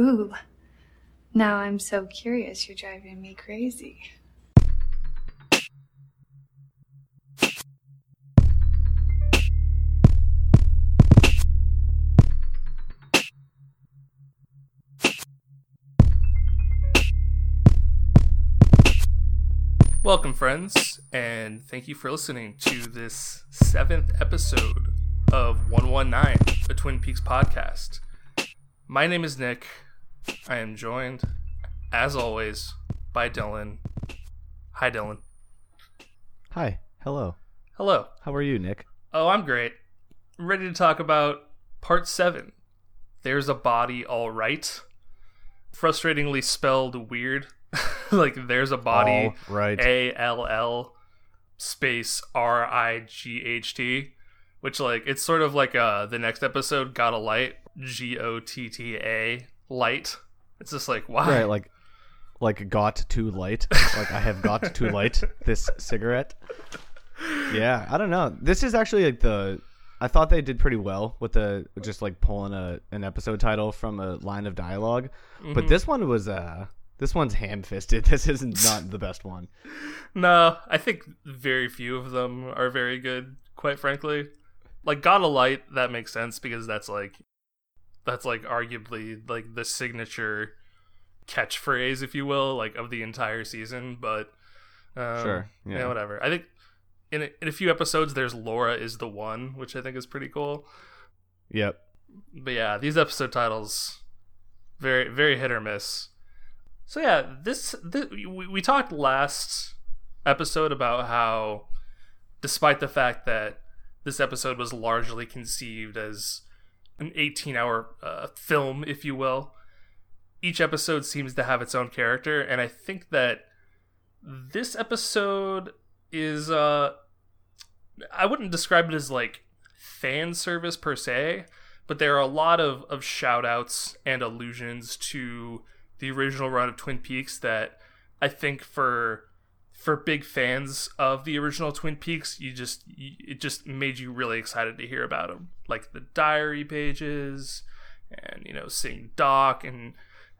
Ooh. Now I'm so curious, you're driving me crazy. Welcome, friends, and thank you for listening to this seventh episode of 119, a Twin Peaks podcast. My name is Nick. I am joined, as always, by Dylan. Hi, Dylan. Hi. Hello. Hello. How are you, Nick? Oh, I'm great. I'm ready to talk about part seven. There's a body, all right. Frustratingly spelled weird. like there's a body, All right. A L L space R I G H T, which like it's sort of like uh the next episode got a light G O T T A light. It's just like why? Right, like like got too light. like I have got too light this cigarette. Yeah, I don't know. This is actually like the I thought they did pretty well with the just like pulling a an episode title from a line of dialog But this one was uh this one's ham fisted. This is not the best one. No, I think very few of them are very good, quite frankly. Like Got a Light, that makes sense because that's like that's like arguably like the signature catchphrase, if you will, like of the entire season. But um, Sure, yeah. yeah. whatever. I think in a, in a few episodes, there's Laura is the one, which I think is pretty cool. Yep. But yeah, these episode titles very very hit or miss. So yeah, this, this we, we talked last episode about how despite the fact that this episode was largely conceived as an 18-hour uh, film, if you will, each episode seems to have its own character and I think that this episode is uh I wouldn't describe it as like fan service per se, but there are a lot of, of shout outs and allusions to the original run of Twin Peaks that I think for for big fans of the original Twin Peaks, you just you, it just made you really excited to hear about them, like the diary pages, and you know seeing Doc and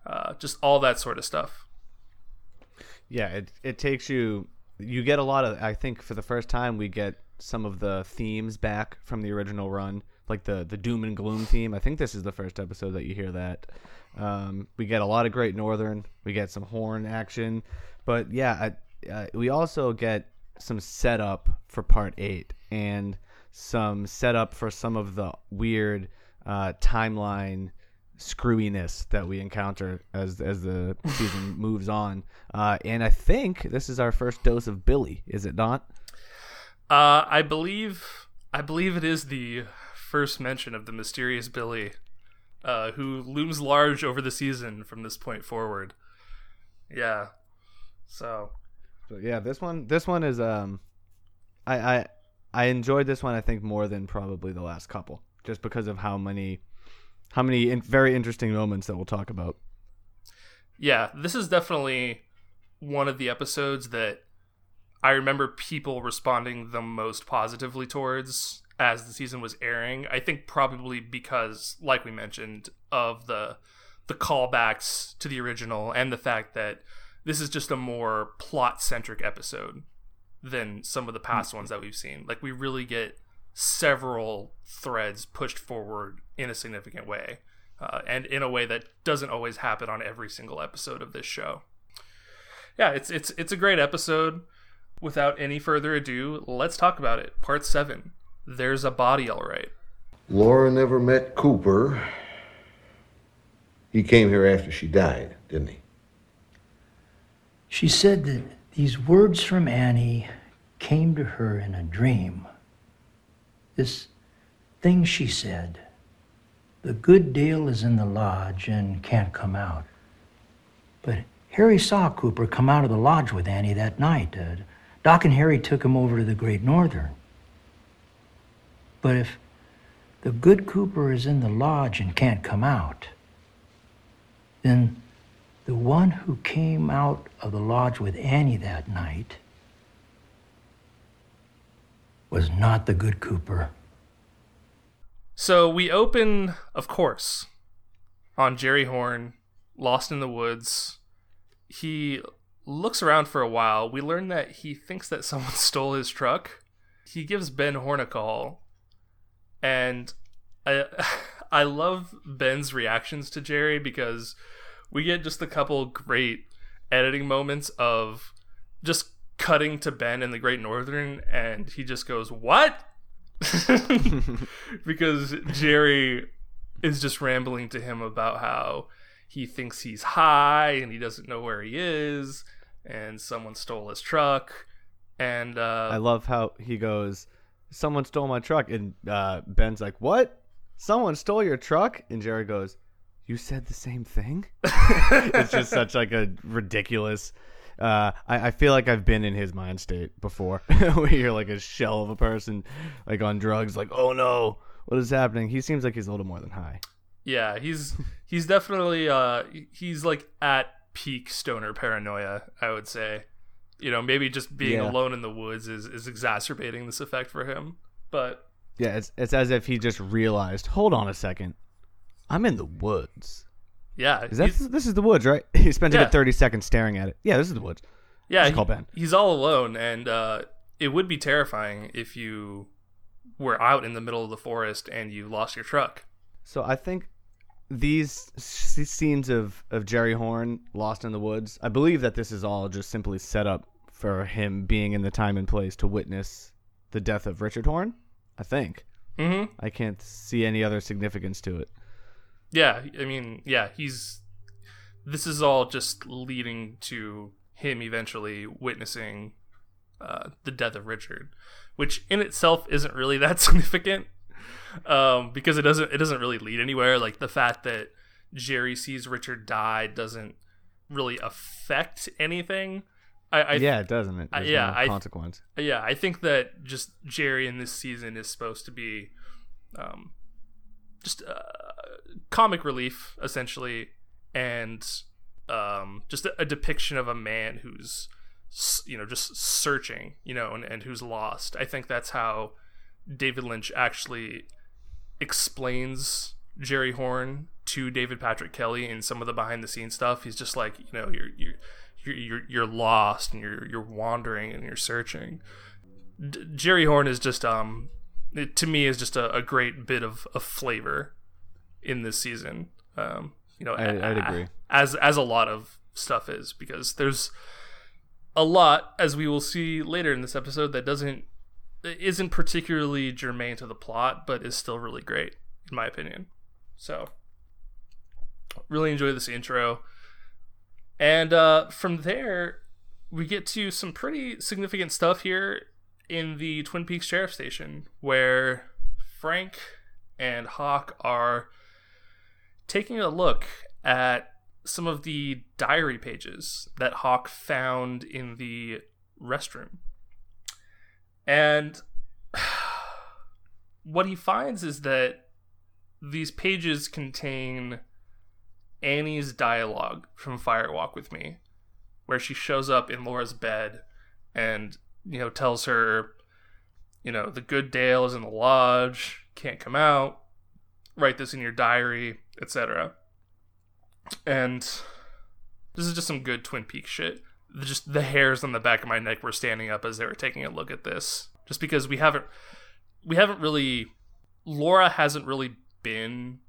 uh, just all that sort of stuff. Yeah, it it takes you you get a lot of I think for the first time we get some of the themes back from the original run, like the the doom and gloom theme. I think this is the first episode that you hear that. Um, we get a lot of Great Northern, we get some horn action, but yeah, I, uh, we also get some setup for part 8 and some setup for some of the weird uh, timeline screwiness that we encounter as as the season moves on. Uh, and I think this is our first dose of Billy, is it not? Uh, I believe I believe it is the first mention of the mysterious Billy, uh, who looms large over the season from this point forward. Yeah. So So yeah, this one this one is um, I I I enjoyed this one I think more than probably the last couple, just because of how many how many in, very interesting moments that we'll talk about. yeah, this is definitely one of the episodes that I remember people responding the most positively towards as the season was airing. I think probably because, like we mentioned, of the the callbacks to the original and the fact that this is just a more plot centric episode than some of the past ones that we've seen. Like we really get several threads pushed forward in a significant way, uh, and in a way that doesn't always happen on every single episode of this show. Yeah, it's it's it's a great episode. Without any further ado, let's talk about it. Part seven. There's a body, all right. Laura never met Cooper. He came here after she died, didn't he? She said that these words from Annie came to her in a dream. This thing she said The good Dale is in the lodge and can't come out. But Harry saw Cooper come out of the lodge with Annie that night. Uh, Doc and Harry took him over to the Great Northern. But if the good Cooper is in the lodge and can't come out, then the one who came out of the lodge with Annie that night was not the good Cooper. So we open, of course, on Jerry Horn lost in the woods. He looks around for a while. We learn that he thinks that someone stole his truck. He gives Ben Horn a call, and I I love Ben's reactions to Jerry because we get just a couple great editing moments of just cutting to Ben in the Great Northern, and he just goes, "What?" because Jerry is just rambling to him about how he thinks he's high and he doesn't know where he is, and someone stole his truck. And uh, I love how he goes, "Someone stole my truck," and uh, Ben's like, "What? Someone stole your truck?" And Jerry goes, "You said the same thing." it's just such like a ridiculous. Uh, I, I feel like I've been in his mind state before, where you're like a shell of a person, like on drugs. Like, oh no, what is happening? He seems like he's a little more than high. yeah, he's he's definitely uh, he's like at peak stoner paranoia. I would say, you know, maybe just being Yeah. alone in the woods is is exacerbating this effect for him. But Yeah, it's it's as if he just realized. Hold on a second, I'm in the woods. yeah, Is that this is the woods, right? He spends a Yeah. good thirty seconds staring at it. Yeah, this is the woods. Yeah, Just he- call Ben. he's all alone, and uh, it would be terrifying if you were out in the middle of the forest and you lost your truck. So I think these s- scenes of of Jerry Horn lost in the woods. I believe that this is all just simply set up for him being in the time and place to witness the death of Richard Horn. I think. Mm-hmm. I can't see any other significance to it. Yeah, I mean, yeah, he's. This is all just leading to him eventually witnessing uh, the death of Richard, which in itself isn't really that significant, um, because it doesn't it doesn't really lead anywhere. Like the fact that Jerry sees Richard die doesn't really affect anything. I, I yeah, it doesn't it? I- yeah, no I- consequence. yeah, I think that just Jerry in this season is supposed to be um, just uh, comic relief, essentially, and um, just a, a depiction of a man who's, you know, just searching, you know, and, and who's lost. I think that's how David Lynch actually explains Jerry Horn to David Patrick Kelly in some of the behind the scenes stuff. He's just like, you know, you're you're you're you're, lost and you're you're wandering and you're searching. D- Jerry Horn is just um it, to me is just a, a great bit of, of flavor in this season. Um, you know, I- I'd agree. As as a lot of stuff is because there's a lot as we will see later in this episode that doesn't isn't particularly germane to the plot, but is still really great in my opinion. So really enjoy this intro. And uh, from there, we get to some pretty significant stuff here in the Twin Peaks Sheriff Station, where Frank and Hawk are taking a look at some of the diary pages that Hawk found in the restroom. And what he finds is that these pages contain Annie's dialogue from Fire Walk with Me, where she shows up in Laura's bed and, you know, tells her, you know, the good Dale is in the lodge, can't come out, write this in your diary, etc. And this is just some good Twin Peaks shit. Just the hairs on the back of my neck were standing up as they were taking a look at this. Just because we haven't we haven't really Laura hasn't really been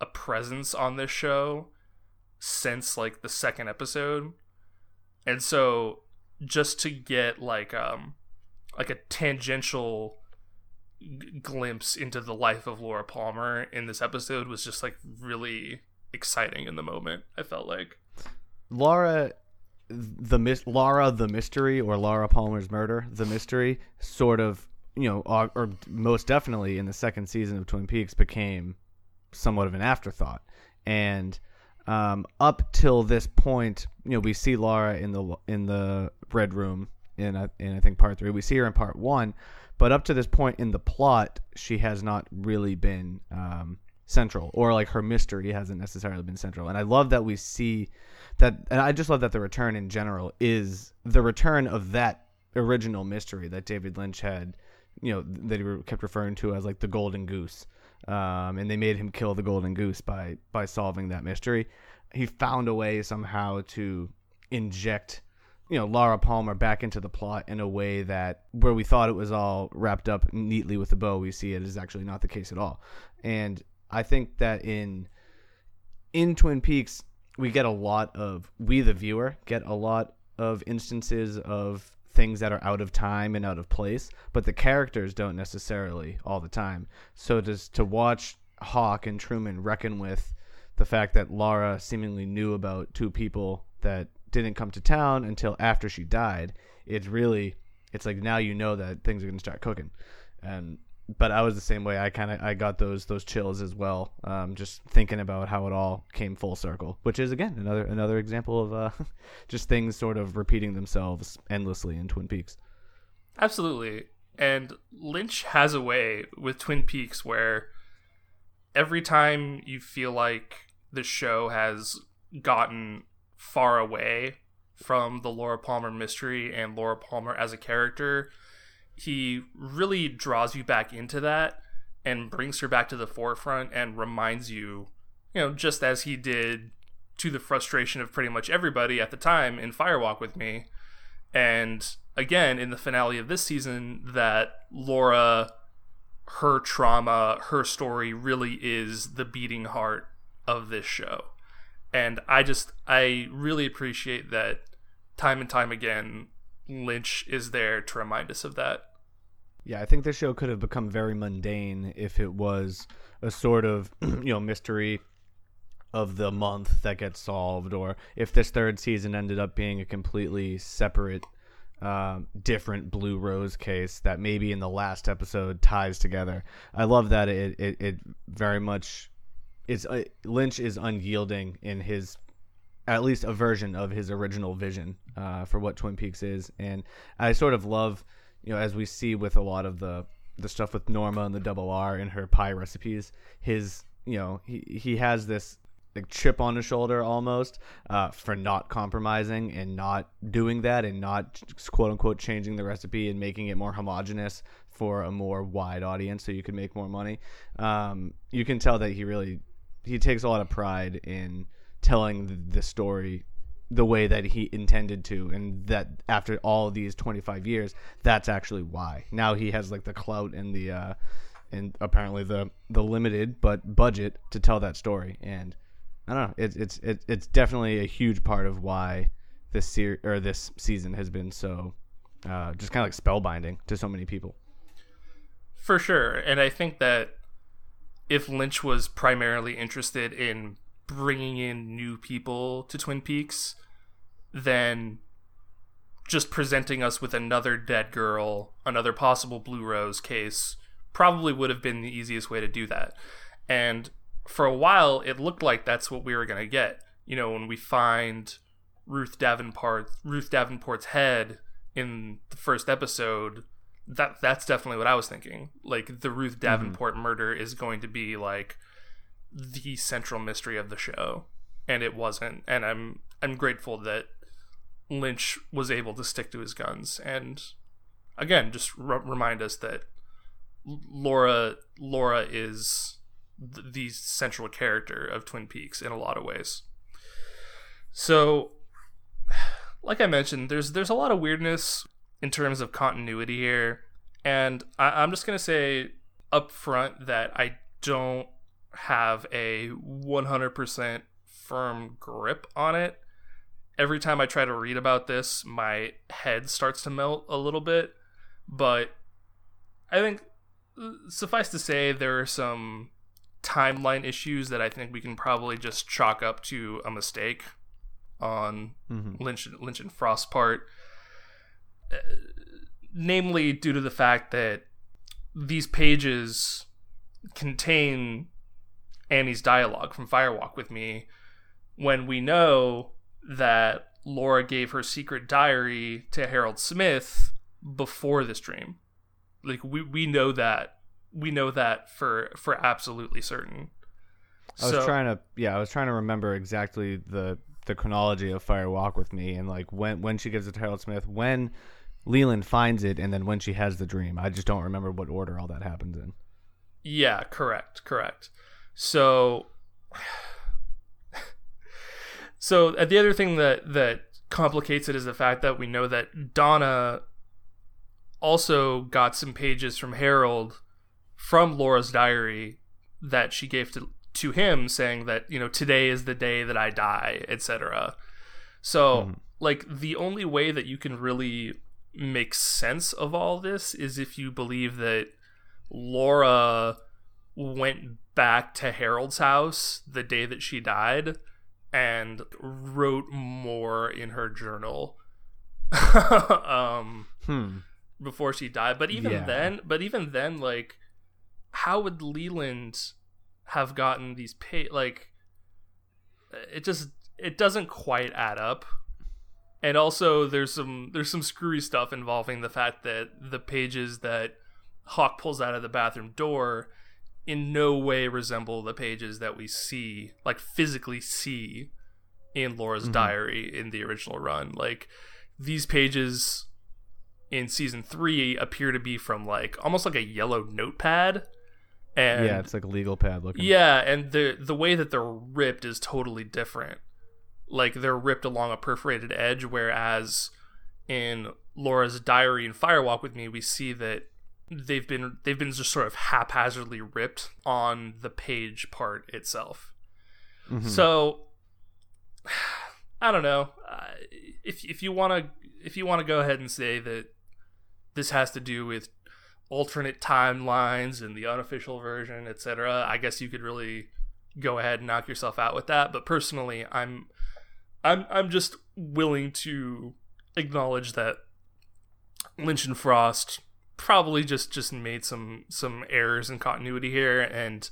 a presence on this show since like the second episode. And so just to get like um like a tangential g- glimpse into the life of Laura Palmer in this episode was just like really exciting in the moment. I felt like Laura the mis- Laura the mystery or Laura Palmer's murder the mystery sort of you know or, or most definitely in the second season of Twin Peaks became somewhat of an afterthought and um, up till this point you know we see Laura in the in the red room in I- in I think part 3 we see her in part 1 but up to this point in the plot she has not really been um, central or like her mystery hasn't necessarily been central and I love that we see that and I just love that the return in general is the return of that original mystery that David Lynch had, you know, that he kept referring to as like the golden goose. Um, and they made him kill the golden goose by by solving that mystery. he found a way somehow to inject you know Laura Palmer back into the plot in a way that where we thought it was all wrapped up neatly with a bow, we see it is actually not the case at all. And I think that in in Twin Peaks, we get a lot of we the viewer get a lot of instances of things that are out of time and out of place, but the characters don't necessarily all the time. So to to watch Hawk and Truman reckon with the fact that Laura seemingly knew about two people that didn't come to town until after she died, it's really it's like now you know that things are going to start cooking. And but I was the same way. I kind of I got those those chills as well. Um, just thinking about how it all came full circle, which is again another another example of uh, just things sort of repeating themselves endlessly in Twin Peaks. Absolutely, and Lynch has a way with Twin Peaks where every time you feel like the show has gotten far away from the Laura Palmer mystery and Laura Palmer as a character he really draws you back into that and brings her back to the forefront and reminds you, you know, just as he did to the frustration of pretty much everybody at the time in Firewalk with me. And again, in the finale of this season, that Laura, her trauma, her story really is the beating heart of this show. And I just, I really appreciate that time and time again, Lynch is there to remind us of that. Yeah, I think the show could have become very mundane if it was a sort of, you know, mystery of the month that gets solved, or if this third season ended up being a completely separate, uh, different Blue Rose case that maybe in the last episode ties together. I love that it it, it very much is uh, Lynch is unyielding in his at least a version of his original vision uh, for what Twin Peaks is, and I sort of love, you know, as we see with a lot of the the stuff with Norma and the double R and her pie recipes, his you know he he has this like chip on his shoulder almost uh, for not compromising and not doing that and not quote unquote changing the recipe and making it more homogenous for a more wide audience so you can make more money. Um, you can tell that he really he takes a lot of pride in telling the story the way that he intended to and that after all these 25 years that's actually why. Now he has like the clout and the uh and apparently the the limited but budget to tell that story. And i don't know it's it's it, it's definitely a huge part of why this ser- or this season has been so uh just kind of like spellbinding to so many people. For sure. And i think that if lynch was primarily interested in bringing in new people to Twin Peaks than just presenting us with another dead girl, another possible Blue Rose case, probably would have been the easiest way to do that. And for a while, it looked like that's what we were going to get. You know, when we find Ruth Davenport, Ruth Davenport's head in the first episode, that that's definitely what I was thinking. Like the Ruth Davenport mm-hmm. murder is going to be like the central mystery of the show, and it wasn't. And I'm I'm grateful that Lynch was able to stick to his guns and again just remind us that Laura Laura is th- the central character of Twin Peaks in a lot of ways. So, like I mentioned, there's there's a lot of weirdness in terms of continuity here, and I, I'm just gonna say up front that I don't have a 100% firm grip on it. Every time I try to read about this, my head starts to melt a little bit. But I think, suffice to say, there are some timeline issues that I think we can probably just chalk up to a mistake on mm-hmm. Lynch, Lynch and Frost's part. Uh, namely, due to the fact that these pages contain Annie's dialogue from Firewalk with me when we know that Laura gave her secret diary to Harold Smith before this dream. Like we we know that. We know that for for absolutely certain. I was so, trying to yeah, I was trying to remember exactly the the chronology of Firewalk with me and like when when she gives it to Harold Smith, when Leland finds it and then when she has the dream. I just don't remember what order all that happens in. Yeah, correct, correct. So So the other thing that that complicates it is the fact that we know that Donna also got some pages from Harold from Laura's diary that she gave to to him saying that you know today is the day that I die, etc. So hmm. like the only way that you can really make sense of all this is if you believe that Laura went back to Harold's house the day that she died and wrote more in her journal um Hmm. before she died but even Yeah. then but even then like how would leland have gotten these pay like it just it doesn't quite add up and also there's some there's some screwy stuff involving the fact that the pages that hawk pulls out of the bathroom door in no way resemble the pages that we see like physically see in laura's mm-hmm. diary in the original run like these pages in season three appear to be from like almost like a yellow notepad and yeah, it's like a legal pad looking. yeah, and the the way that they're ripped is totally different. Like they're ripped along a perforated edge, whereas in Laura's diary and Firewalk with Me, we see that they've been they've been just sort of haphazardly ripped on the page part itself. Mhm. So I don't know uh, if if you want to if you want to go ahead and say that this has to do with alternate timelines and the unofficial version, etc. I guess you could really go ahead and knock yourself out with that. But personally, I'm I'm I'm just willing to acknowledge that Lynch and Frost probably just just made some some errors in continuity here and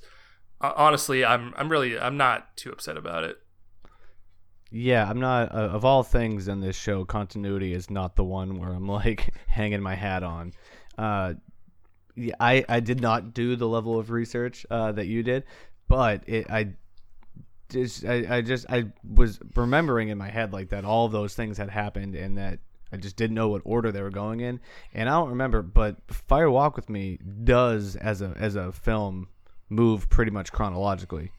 uh, honestly I'm I'm really I'm not too upset about it. Yeah, I'm not. Uh, of all things in this show, continuity is not the one where I'm like hanging my hat on. Uh, yeah, I I did not do the level of research uh, that you did, but it I just I, I just I was remembering in my head like that all those things had happened and that I just didn't know what order they were going in, and I don't remember. But Fire Walk with Me does as a as a film move pretty much chronologically,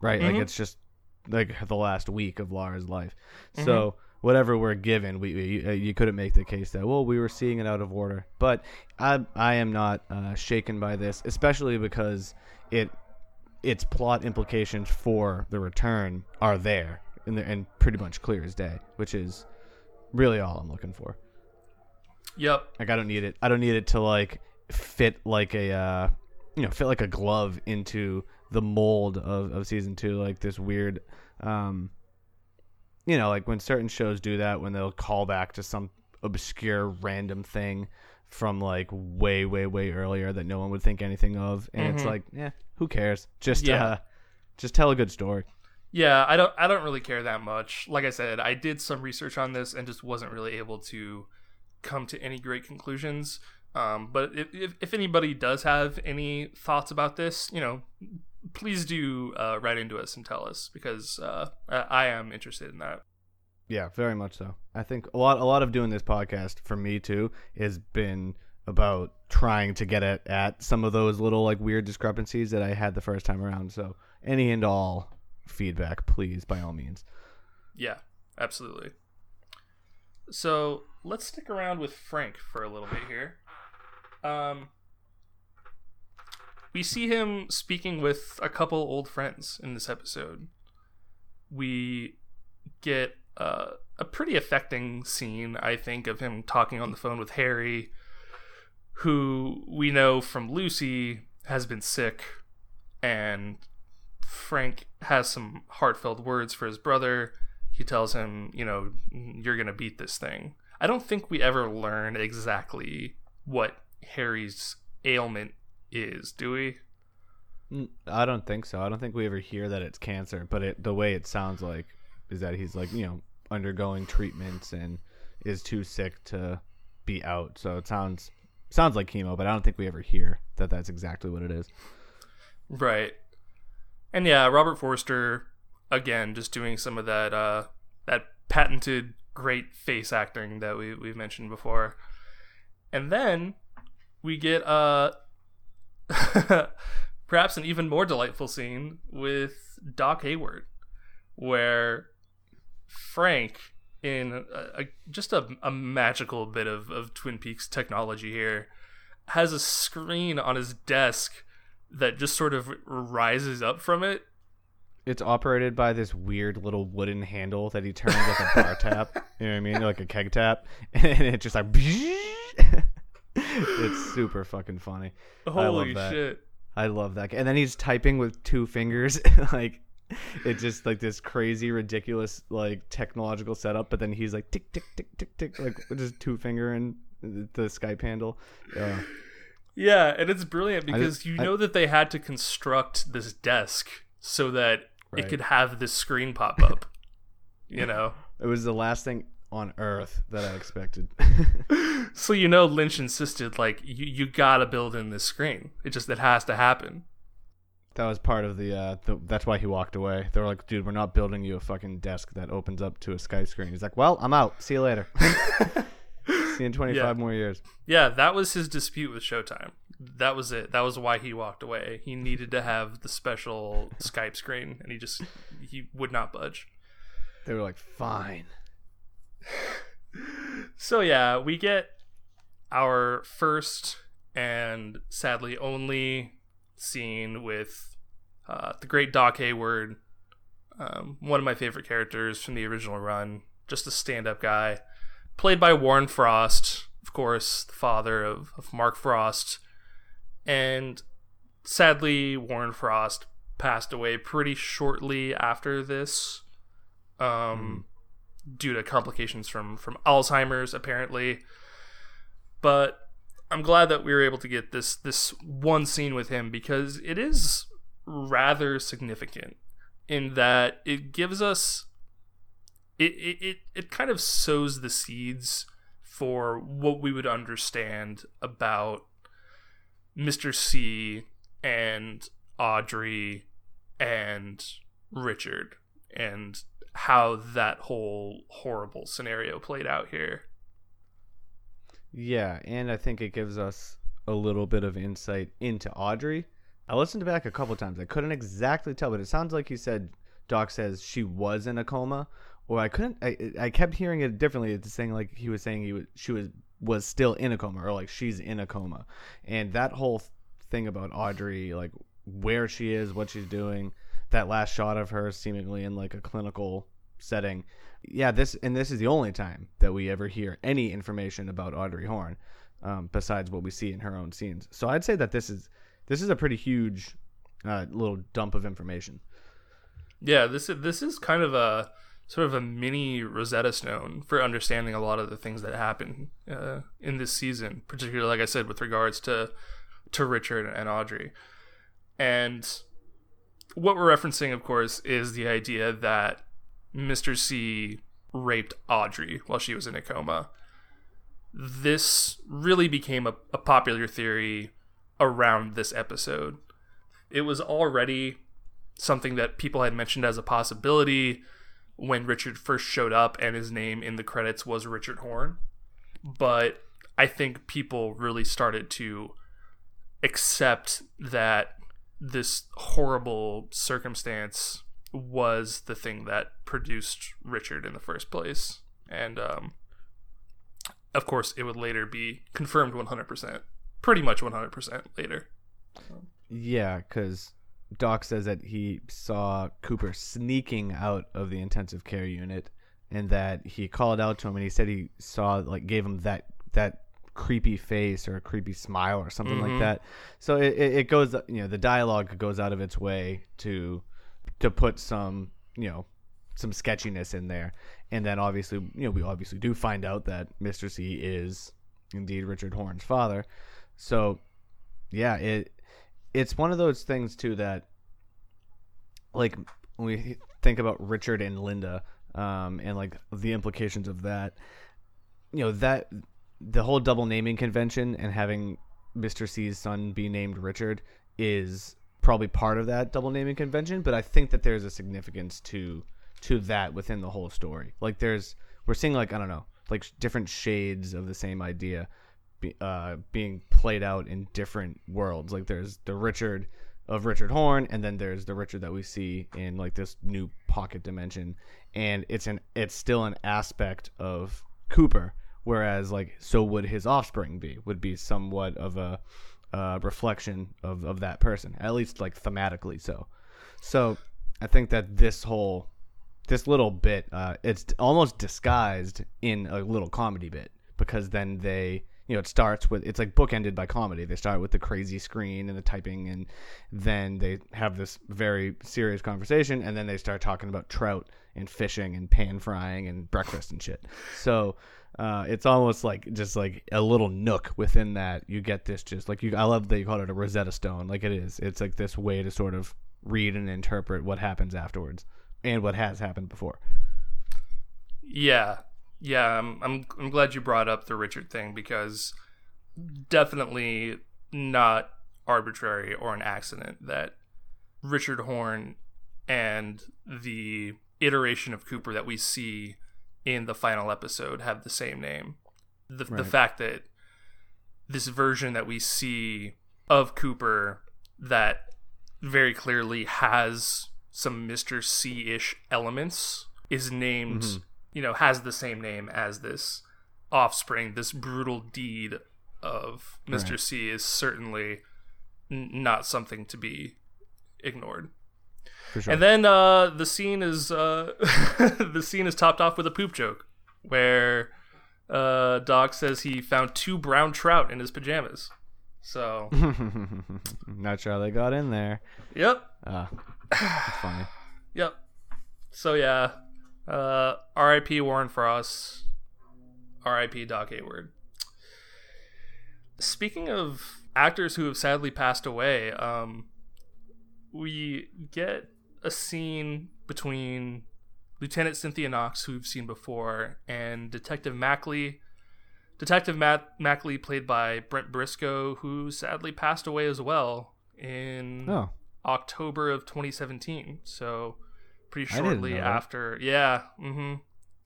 right? Like Mhm. it's just like the last week of Laura's life. So whatever we're given, we, we uh, you couldn't make the case that well we were seeing it out of order. But I I am not uh, shaken by this, especially because it its plot implications for the return are there and and pretty much clear as day, which is really all I'm looking for. Yep. Like I don't need it. I don't need it to like fit like a uh, you know fit like a glove into the mold of, of season two. Like this weird, um, you know, like when certain shows do that when they'll call back to some obscure random thing from like way way way earlier that no one would think anything of, and it's Mhm. like, yeah, who cares? Just Yeah. uh, just tell a good story. Yeah, I don't I don't really care that much. Like I said, I did some research on this and just wasn't really able to come to any great conclusions. Um, but if, if if anybody does have any thoughts about this, you know, please do uh, write into us and tell us because uh, I, am interested in that. Yeah, very much so. I think a lot a lot of doing this podcast for me too has been about trying to get at, at some of those little like weird discrepancies that I had the first time around. So any and all feedback, please, by all means. Yeah, absolutely. So let's stick around with Frank for a little bit here. Um, we see him speaking with a couple old friends in this episode. We get uh, a pretty affecting scene, I think, of him talking on the phone with Harry, who we know from Lucy has been sick, and Frank has some heartfelt words for his brother. He tells him, you know, you're going to beat this thing. I don't think we ever learn exactly what Harry's ailment is, do we? I don't think so. I don't think we ever hear that it's cancer, but it, the way it sounds like is that he's like, you know, undergoing treatments and is too sick to be out. So it sounds sounds like chemo, but I don't think we ever hear that that's exactly what it is. Right. And yeah, Robert Forster again just doing some of that uh that patented great face acting that we we've mentioned before. And then we get uh perhaps an even more delightful scene with Doc Hayward where Frank, in a, a, just a, a magical bit of, of Twin Peaks technology here, has a screen on his desk that just sort of rises up from it. It's operated by this weird little wooden handle that he turns like a bar tap. You know what I mean? Like a keg tap. And it just like. it's super fucking funny. I Holy that. shit. I love that. And then he's typing with two fingers. like it's just like this crazy, ridiculous, like technological setup. But then he's like tick, tick, tick, tick, tick, like with just two finger and the Skype handle. Uh, Yeah, and it's brilliant because you I- know that they had to construct this desk so that Right. it could have this screen pop up. you know? it was the last thing on earth that I expected. So you know Lynch insisted like you you gotta build in this screen. It just it has to happen. that was part of the, uh, the. That's why he walked away. They were like, "Dude, we're not building you a fucking desk that opens up to a Skype screen." He's like, "Well, I'm out. See you later. See in 25 Yeah. more years." Yeah, that was his dispute with Showtime. That was it. That was why he walked away. He needed to have the special Skype screen and he just he would not budge. They were like, "Fine." So yeah, we get our first and sadly only scene with uh, the great Doc Hayward, um, one of my favorite characters from the original run, just a stand-up guy, played by Warren Frost, of course, the father of, of Mark Frost, and sadly Warren Frost passed away pretty shortly after this. Um, due to complications from from Alzheimer's apparently. But I'm glad that we were able to get this this one scene with him because it is rather significant in that it gives us it it, it, it kind of sows the seeds for what we would understand about Mr. C and Audrey and Richard and how that whole horrible scenario played out here. Yeah, and I think it gives us a little bit of insight into Audrey. I listened back a couple times. I couldn't exactly tell, but it sounds like you said Doc says she was in a coma, or I couldn't. I I kept hearing it differently. It's saying like he was saying he was she was was still in a coma, or like she's in a coma, and that whole thing about Audrey, like where she is, what she's doing, that last shot of her seemingly in like a clinical setting. Yeah, this and this is the only time that we ever hear any information about Audrey Horn, um, besides what we see in her own scenes. So I'd say that this is this is a pretty huge uh, little dump of information. Yeah, this is this is kind of a sort of a mini Rosetta Stone for understanding a lot of the things that happen uh, in this season, particularly like I said with regards to to Richard and Audrey. And what we're referencing, of course, is the idea that Mr. C raped Audrey while she was in a coma. This really became a, a popular theory around this episode. It was already something that people had mentioned as a possibility when Richard first showed up and his name in the credits was Richard Horn. But I think people really started to accept that this horrible circumstance was the thing that produced Richard in the first place. And um, of course, it would later be confirmed 100%, pretty much 100% later. Yeah, because Doc says that he saw Cooper sneaking out of the intensive care unit, and that he called out to him, and he said he saw like gave him that that creepy face or a creepy smile or something Mhm. like that. So it, it, goes, you know, the dialogue goes out of its way to to put some, you know, some sketchiness in there, and then obviously, you know, we obviously do find out that Mister C is indeed Richard Horn's father. So yeah, it it's one of those things too that like when we think about Richard and Linda um, and like the implications of that, you know that the whole double naming convention and having Mr. C's son be named Richard is probably part of that double naming convention, but I think that there's a significance to to that within the whole story. Like there's we're seeing like I don't know, like different shades of the same idea be, uh, being played out in different worlds. Like there's the Richard of Richard Horn, and then there's the Richard that we see in like this new pocket dimension, and it's an it's still an aspect of Cooper, whereas like so would his offspring be would be somewhat of a uh, reflection of of that person, at least like thematically so. So I think that this whole this little bit uh, it's almost disguised in a little comedy bit because then they you know it starts with it's like bookended by comedy. They start with the crazy screen and the typing and then they have this very serious conversation and then they start talking about trout and fishing and pan frying and breakfast and shit. So uh, it's almost like just like a little nook within that you get this just like you i love that you called it a rosetta stone. Like it is. It's like this way to sort of read and interpret what happens afterwards and what has happened before. Yeah, yeah. I'm, I'm I'm glad you brought up the Richard thing because definitely not arbitrary or an accident that Richard Horn and the iteration of Cooper that we see in the final episode have the same name. The the fact that this version that we see of Cooper that very clearly has some Mr. C ish elements is named, mm-hmm. You know, has the same name as this offspring, this brutal deed of Mr. Right. C is certainly n- not something to be ignored. for sure And then uh, the scene is uh, the scene is topped off with a poop joke, where uh, Doc says he found two brown trout in his pajamas. So, not sure how they got in there yep, uh, funny yep. So yeah, uh, R.I.P. Warren Frost, R.I.P. Doc Hayward. Speaking of actors who have sadly passed away, um, we get a scene between Lieutenant Cynthia Knox, who we've seen before, and Detective Macklay. Detective Matt Macklay, played by Brent Briscoe, who sadly passed away as well in oh October of 2017. So pretty shortly know that. after, yeah, hmm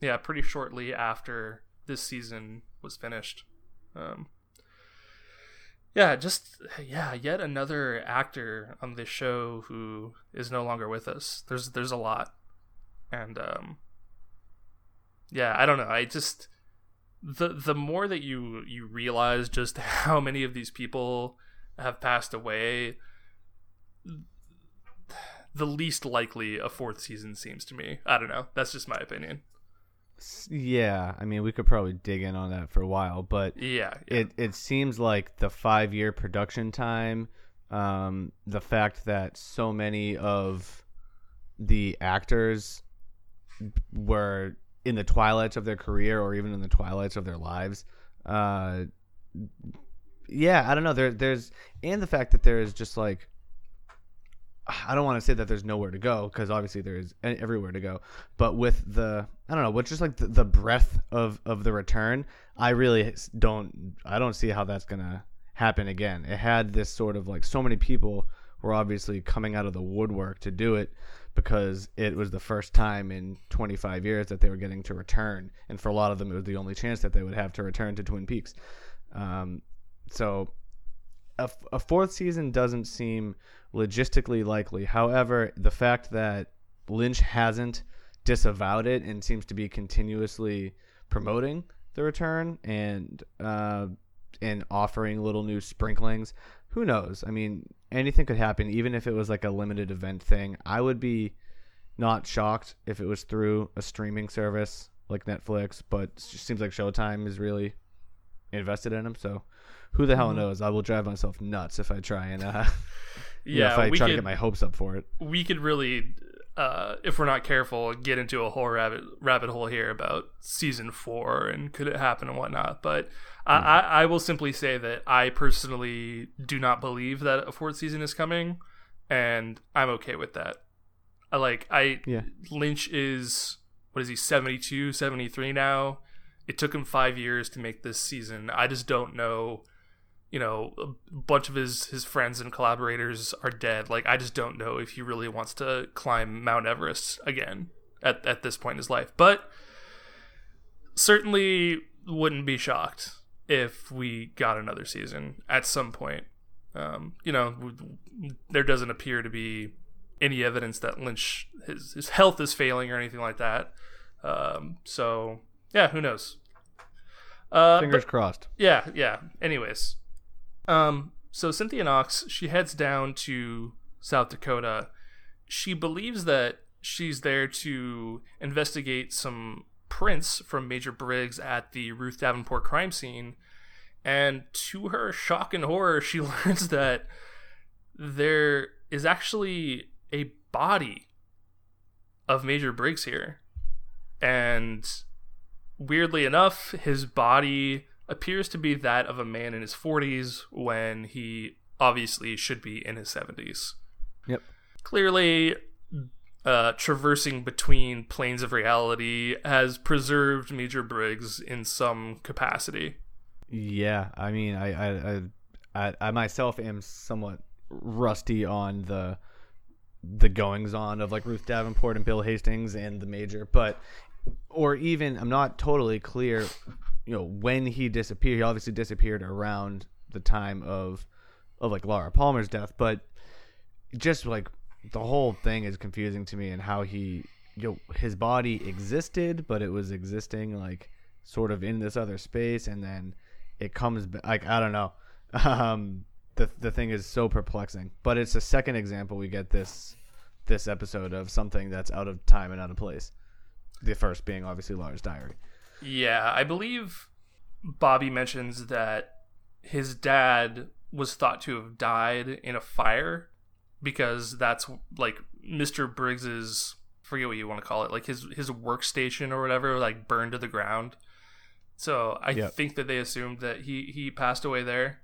yeah, pretty shortly after this season was finished. Um, yeah, just yeah, yet another actor on this show who is no longer with us. There's there's a lot, and um, yeah, I don't know. I just the the more that you you realize just how many of these people have passed away, the least likely a fourth season seems to me. I don't know. That's just my opinion. Yeah i mean we could probably dig in on that for a while but Yeah, yeah. it it seems like the five year production time, um, the fact that so many of the actors were in the twilights of their career or even in the twilights of their lives. Uh, yeah, I don't know. There, there's and the fact that there is just like I don't want to say that there's nowhere to go because obviously there is everywhere to go. But with the I don't know, with just like the, the breadth of of the return, I really don't I don't see how that's gonna happen again. It had this sort of like so many people were obviously coming out of the woodwork to do it because it was the first time in 25 years that they were getting to return, and for a lot of them, it was the only chance that they would have to return to Twin Peaks. Um, so a, a fourth season doesn't seem logistically likely. However, the fact that Lynch hasn't disavowed it and seems to be continuously promoting the return and uh, and offering little new sprinklings, who knows? I mean, anything could happen. Even if it was like a limited event thing, I would be not shocked if it was through a streaming service like Netflix. But it seems like Showtime is really invested in them. So who the hell knows? I will drive myself nuts if I try and uh, you know, yeah, if I try to get my hopes up for it. we could really, uh, if we're not careful, get into a whole rabbit rabbit hole here about season four and could it happen and whatnot. But I, I, I will simply say that I personally do not believe that a fourth season is coming, and I'm okay with that. I like I Yeah. Lynch is what is he 72, 73 now. It took him five years to make this season. I just don't know you know a bunch of his his friends and collaborators are dead like i just don't know if he really wants to climb mount everest again at, at this point in his life but certainly wouldn't be shocked if we got another season at some point Um, you know, there doesn't appear to be any evidence that Lynch his his health is failing or anything like that. Um, so yeah, who knows? Uh, Fingers but- crossed. yeah, yeah. Anyways, um, so Cynthia Knox she heads down to South Dakota. She believes that she's there to investigate some prints from Major Briggs at the Ruth Davenport crime scene, and to her shock and horror, she learns that there is actually a body of Major Briggs here, and weirdly enough, his body appears to be that of a man in his 40s when he obviously should be in his 70s. Yep. Clearly, uh, traversing between planes of reality has preserved Major Briggs in some capacity. Yeah, I mean, I, I, I, I, I myself am somewhat rusty on the the goings on of like Ruth Davenport and Bill Hastings and the Major, but or even I'm not totally clear, you know, when he disappeared. He obviously disappeared around the time of of like Laura Palmer's death, but just like the whole thing is confusing to me and how he you know his body existed but it was existing like sort of in this other space and then it comes ba- like I don't know um the the thing is so perplexing but it's the second example we get this this episode of something that's out of time and out of place the first being obviously Laura's diary Yeah, I believe Bobby mentions that his dad was thought to have died in a fire because that's like Mr. Briggs's forget what you want to call it, like his his workstation or whatever, like burned to the ground. So I Yep. think that they assumed that he he passed away there,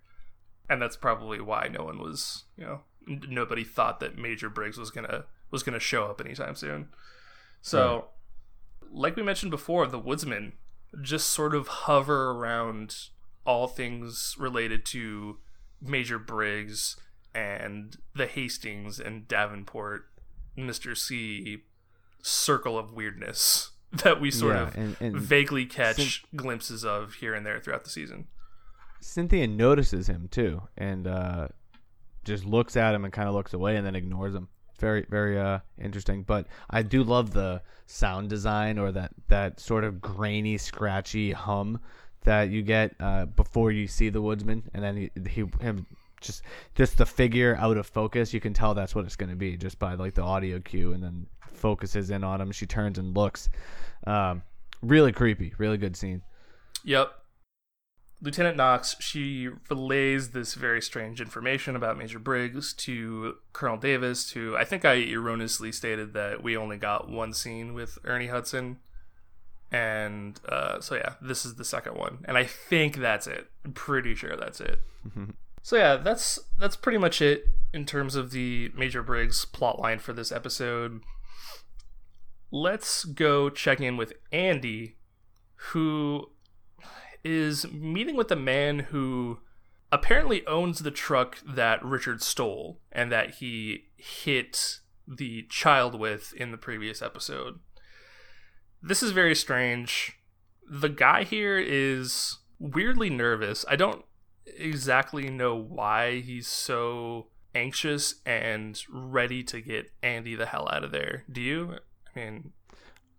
and that's probably why no one was you know n- nobody thought that Major Briggs was gonna was gonna show up anytime soon. So, like we mentioned before, the Woodsmen just sort of hover around all things related to Major Briggs and the Hastings and Davenport, Mr. C circle of weirdness that we sort Yeah, of and- and vaguely catch Cyn- glimpses of here and there throughout the season. Cynthia notices him too, and uh, just looks at him and kind of looks away and then ignores him. Very, very uh, interesting. But I do love the sound design or that that sort of grainy, scratchy hum that you get uh, before you see the woodsman, and then he, he him just just the figure out of focus. You can tell that's what it's going to be just by like the audio cue, and then focuses in on him. She turns and looks. Um, really creepy. Really good scene. Yep. Lieutenant Knox, she relays this very strange information about Major Briggs to Colonel Davis, who I think I erroneously stated that we only got one scene with Ernie Hudson. And uh, so, yeah, this is the second one. And I think that's it. I'm pretty sure that's it. so, yeah, that's that's pretty much it in terms of the Major Briggs plotline for this episode. Let's go check in with Andy, who is meeting with a man who apparently owns the truck that Richard stole and that he hit the child with in the previous episode. This is very strange. The guy here is weirdly nervous. I don't exactly know why he's so anxious and ready to get Andy the hell out of there. Do you? I mean,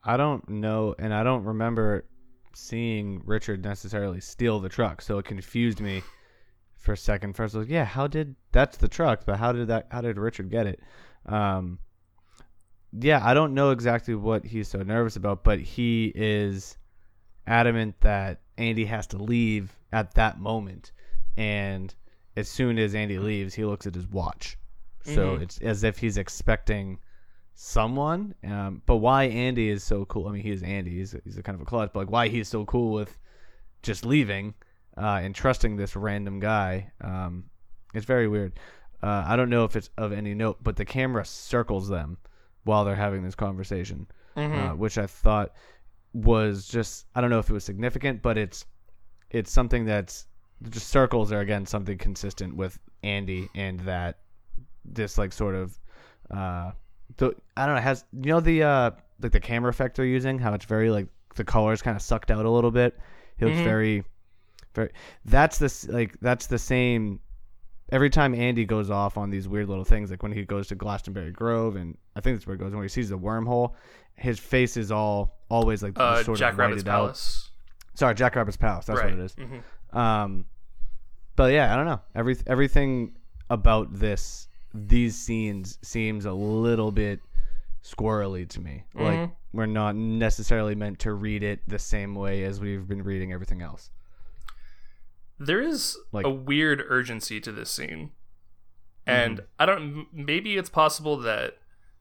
I don't know, and I don't remember seeing Richard necessarily steal the truck, so it confused me for a second. First, I was like, "Yeah, how did that's the truck?" But how did that? How did Richard get it? Um, yeah, I don't know exactly what he's so nervous about, but he is adamant that Andy has to leave at that moment, and as soon as Andy leaves, he looks at his watch. So Mhm. it's as if he's expecting someone. Um, but why Andy is so cool? I mean, he is Andy. He's he's a kind of a klutz, but like why he's so cool with just leaving uh, and trusting this random guy. Um, it's very weird. Uh, I don't know if it's of any note, but the camera circles them while they're having this conversation, uh, which I thought was just I don't know if it was significant, but it's it's something that's just circles are again something consistent with Andy and that this like sort of uh the I don't know has you know the uh like the camera effect they're using how it's very like the colors kind of sucked out a little bit. It looks Mhm. very very that's this like that's the same every time Andy goes off on these weird little things, like when he goes to Glastonbury Grove, and I think that's where he goes when he sees the wormhole, his face is all always like Uh, sort Jack of Rabbit's whited out. Palace. Sorry, Jack Rabbit's Palace. That's right. what it is. Mhm. Um, but yeah, I don't know. Every everything about this these scenes seems a little bit squirrely to me. Like Mhm. we're not necessarily meant to read it the same way as we've been reading everything else. There is Like- a weird urgency to this scene. And Mm-hmm. I don't maybe it's possible that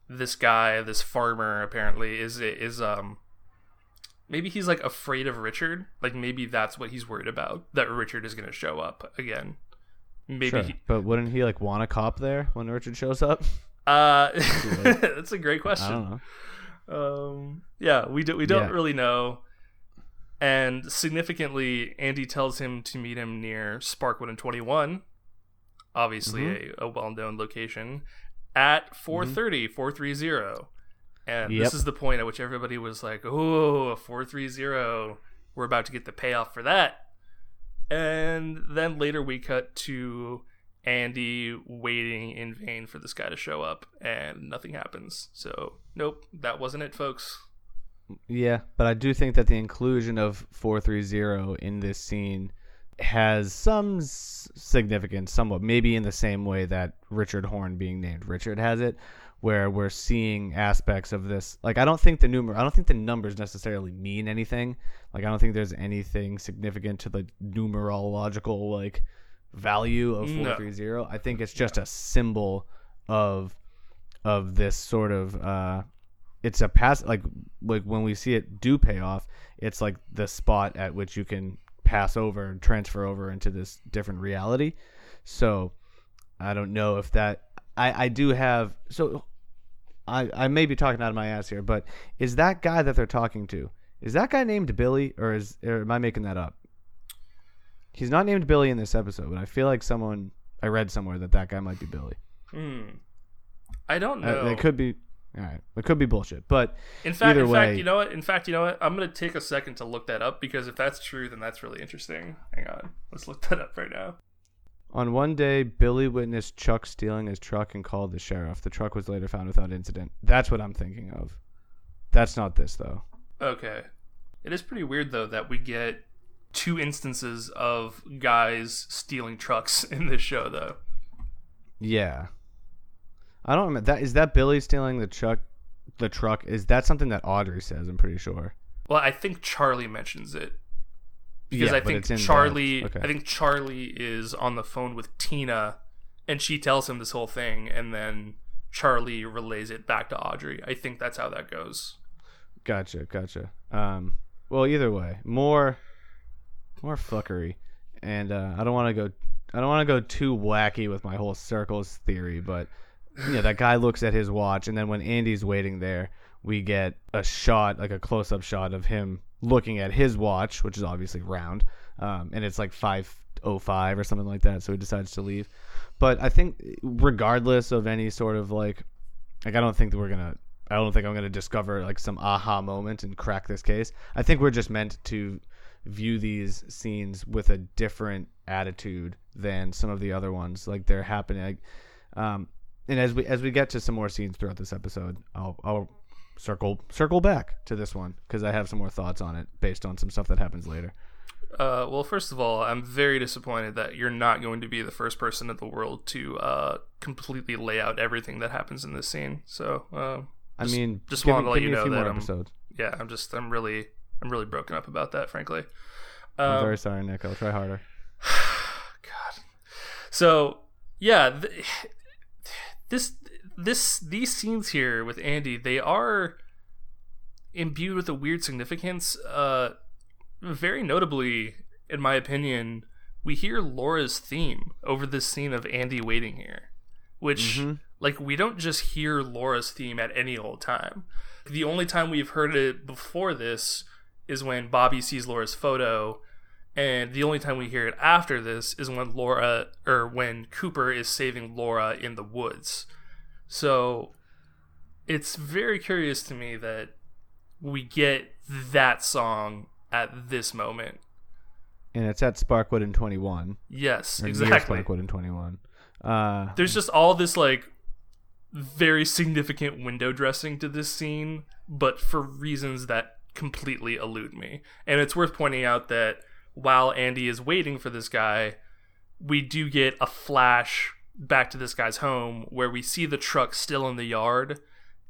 this guy, this farmer apparently is is um maybe he's like afraid of Richard. Like maybe that's what he's worried about that Richard is going to show up again. Maybe Sure. he, But wouldn't he like want a cop there when Richard shows up? uh that's a great I question. don't know. Um, yeah, we do, we don't Yeah. really know. And significantly, Andy tells him to meet him near Sparkwood and 21, obviously Mm-hmm. a, a well-known location, at 430, 430. And Yep. this is the point at which everybody was like, oh, a 430. We're about to get the payoff for that. And then later we cut to Andy waiting in vain for this guy to show up, and nothing happens. So, nope, that wasn't it, folks. Yeah, but I do think that the inclusion of 430 in this scene has some significance, somewhat, maybe in the same way that Richard Horn being named Richard has it, where we're seeing aspects of this. Like, I don't think the numer, I don't think the numbers necessarily mean anything. Like, I don't think there's anything significant to the numerological like value of No. 430. I think it's just a symbol of of this sort of uh it's a pass like like when we see it do pay off it's like the spot at which you can pass over and transfer over into this different reality so i don't know if that i i do have so i i may be talking out of my ass here but is that guy that they're talking to is that guy named billy or is or am i making that up he's not named billy in this episode but i feel like someone i read somewhere that that guy might be billy Hmm. I don't uh, know. it could be all right it could be bullshit but in fact, in way- fact, you know what? In fact, you know what? I'm gonna take a second to look that up because if that's true, then that's really interesting. Hang on, let's look that up right now. On one day, Billy witnessed Chuck stealing his truck and called the sheriff. The truck was later found without incident. That's what I'm thinking of. That's not this, though. Okay. It is pretty weird though that we get two instances of guys stealing trucks in this show though. Yeah. I don't remember. That, is that Billy stealing the truck? The truck? Is that something that Audrey says? I'm pretty sure. Well, I think Charlie mentions it. Because Yeah, I think Charlie okay. I think Charlie is on the phone with Tina and she tells him this whole thing and then Charlie relays it back to Audrey. I think that's how that goes. Gotcha, gotcha. Um, well, either way, more, more fuckery, and uh, I don't want to go, I don't want to go too wacky with my whole circles theory, but you know that guy looks at his watch, and then when Andy's waiting there, we get a shot, like a close-up shot of him looking at his watch, which is obviously round, um, and it's like five oh five or something like that. So he decides to leave. But I think, regardless of any sort of like, like I don't think that we're gonna I don't think I'm to discover like some aha moment and crack this case. I think we're just meant to view these scenes with a different attitude than some of the other ones. Like they're happening. Um, and as we as we get to some more scenes throughout this episode, I'll I'll circle circle back to this one because I have some more thoughts on it based on some stuff that happens later. Uh, well, first of all, I'm very disappointed that you're not going to be the first person in the world to uh, completely lay out everything that happens in this scene. So, uh, I mean, just wanted to let you know that I'm- episodes. yeah, I'm just, I'm really, I'm really broken up about that, frankly. I'm Um, very sorry, Nick. I'll try harder. God. So yeah, th- this this these scenes here with Andy, they are imbued with a weird significance. Uh, very notably, in my opinion, we hear Laura's theme over this scene of Andy waiting here, which Mhm. like we don't just hear Laura's theme at any old time. The only time we've heard it before this is when Bobby sees Laura's photo and the only time we hear it after this is when Laura or when Cooper is saving Laura in the woods. So it's very curious to me that we get that song at this moment. And it's at Sparkwood in 21. Yes, exactly. Sparkwood in 21. Uh, There's just all this like very significant window dressing to this scene, but for reasons that completely elude me. And it's worth pointing out that while Andy is waiting for this guy, we do get a flash back to this guy's home where we see the truck still in the yard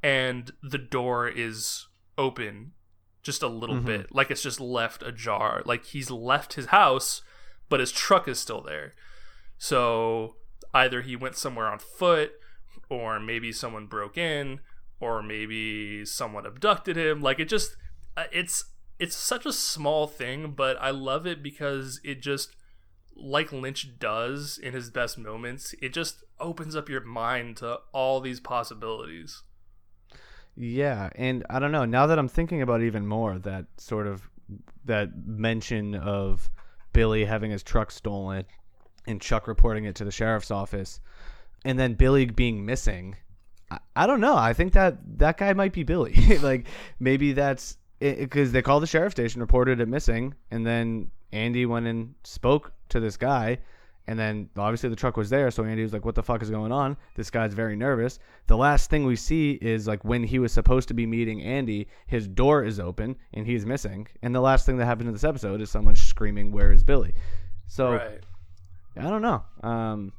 and the door is open just a little bit. Like it's just left ajar. Like he's left his house but his truck is still there. So either he went somewhere on foot or maybe someone broke in or maybe someone abducted him. Like it just uh, it's it's such a small thing but i love it because it just like lynch does in his best moments it just opens up your mind to all these possibilities Yeah, and I don't know. Now that I'm thinking about even more, that sort of that mention of Billy having his truck stolen and Chuck reporting it to the sheriff's office, and then Billy being missing. I, I don't know. I think that that guy might be Billy. like maybe that's because they called the sheriff station, reported it missing, and then Andy went and spoke to this guy, and then obviously the truck was there, so Andy was like, "What the fuck is going on?" This guy's very nervous. The last thing we see is like when he was supposed to be meeting Andy, his door is open and he's missing, and the last thing that happened in this episode is someone screaming, "Where is Billy?" So right I don't know. Um,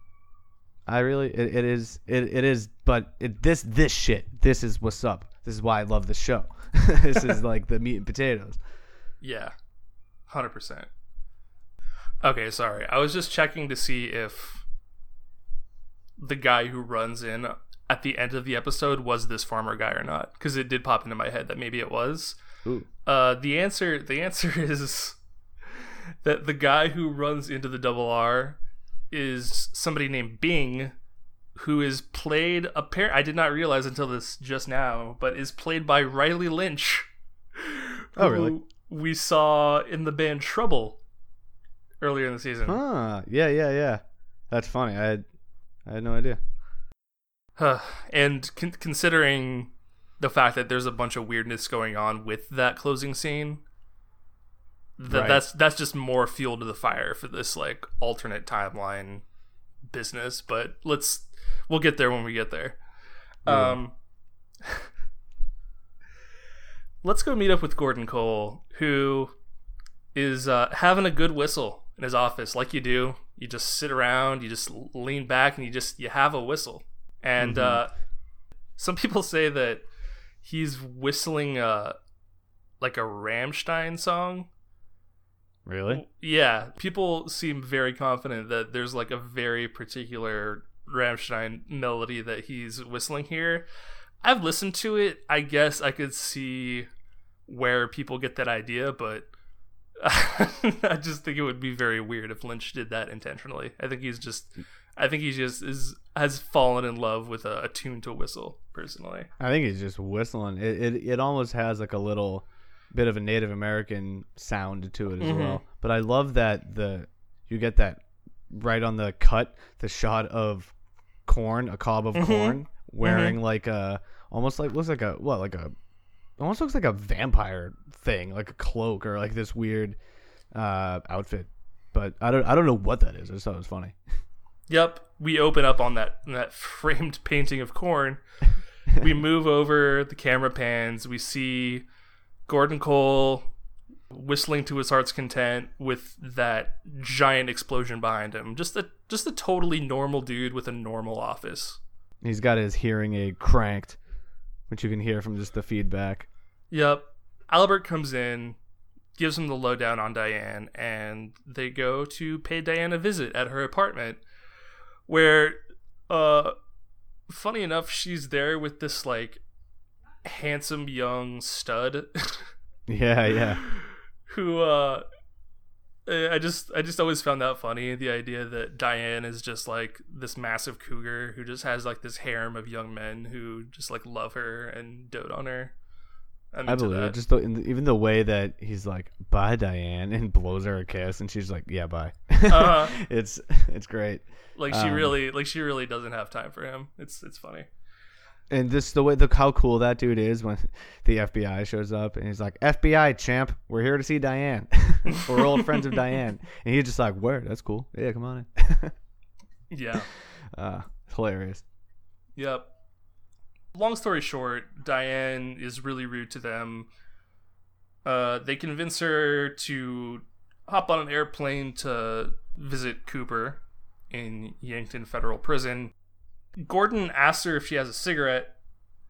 I really it, it is it, it is, but it, this this shit this is what's up. This is why I love this show. this is like the meat and potatoes. Yeah, hundred percent. Okay, sorry. I was just checking to see if the guy who runs in at the end of the episode was this farmer guy or not, because it did pop into my head that maybe it was. Ooh. Uh, the answer the answer is that the guy who runs into the double R is somebody named Bing, who is played. Appar- I did not realize until this just now, but is played by Riley Lynch. Oh, really? We saw in the band Trouble earlier in the season. Huh? Yeah, yeah, yeah. That's funny. I had I had no idea. Huh. and con- considering the fact that there's a bunch of weirdness going on with that closing scene, th- Right. that's that's just more fuel to the fire for this like alternate timeline business. But let's we'll get there when we get there. Um, let's go meet up with Gordon Cole, who is uh, having a good whistle in his office, like you do. You just sit around, you just lean back, and you just you have a whistle. And uh, some people say that he's whistling uh, like a Rammstein song. Really? Yeah, people seem very confident that there's like a very particular Rammstein melody that he's whistling here. I've listened to it. I guess I could see where people get that idea, but I just think it would be very weird if Lynch did that intentionally. I think he's just I think he just is has fallen in love with a, a tune to whistle personally. I think he's just whistling. It, it it almost has like a little bit of a Native American sound to it as mm-hmm. well. But I love that the you get that right on the cut, the shot of corn, a cob of mm-hmm. corn, mm-hmm. wearing like a almost like looks like a what like a almost looks like a vampire thing, like a cloak or like this weird uh, outfit. But I don't I don't know what that is. I just thought it was funny. Yep, we open up on that that framed painting of corn. we move over, the camera pans, we see Gordon Cole whistling to his heart's content with that giant explosion behind him. Just a just a totally normal dude with a normal office. He's got his hearing aid cranked, which you can hear from just the feedback. Yep. Albert comes in, gives him the lowdown on Diane, and they go to pay Diane a visit at her apartment, where, uh, funny enough, she's there with this like handsome young stud, Yeah, yeah. who uh. I just I just always found that funny the idea that Diane is just like this massive cougar who just has like this harem of young men who just like love her and dote on her. I believe it. Just the, in the, even the way that he's like, "Bye, Diane," and blows her a kiss, and she's like, "Yeah, bye." Uh-huh. it's it's great, like she Um, really like she really doesn't have time for him it's it's funny and this the way the how cool that dude is when the FBI shows up, and he's like, "FBI champ, we're here to see Diane. we're old friends of Diane," and he's just like, "Word, that's cool. Yeah, come on in." yeah Uh, hilarious. Yep. Long story short, Diane is really rude to them. Uh, they convince her to hop on an airplane to visit Cooper in Yankton Federal Prison. Gordon asks her if she has a cigarette,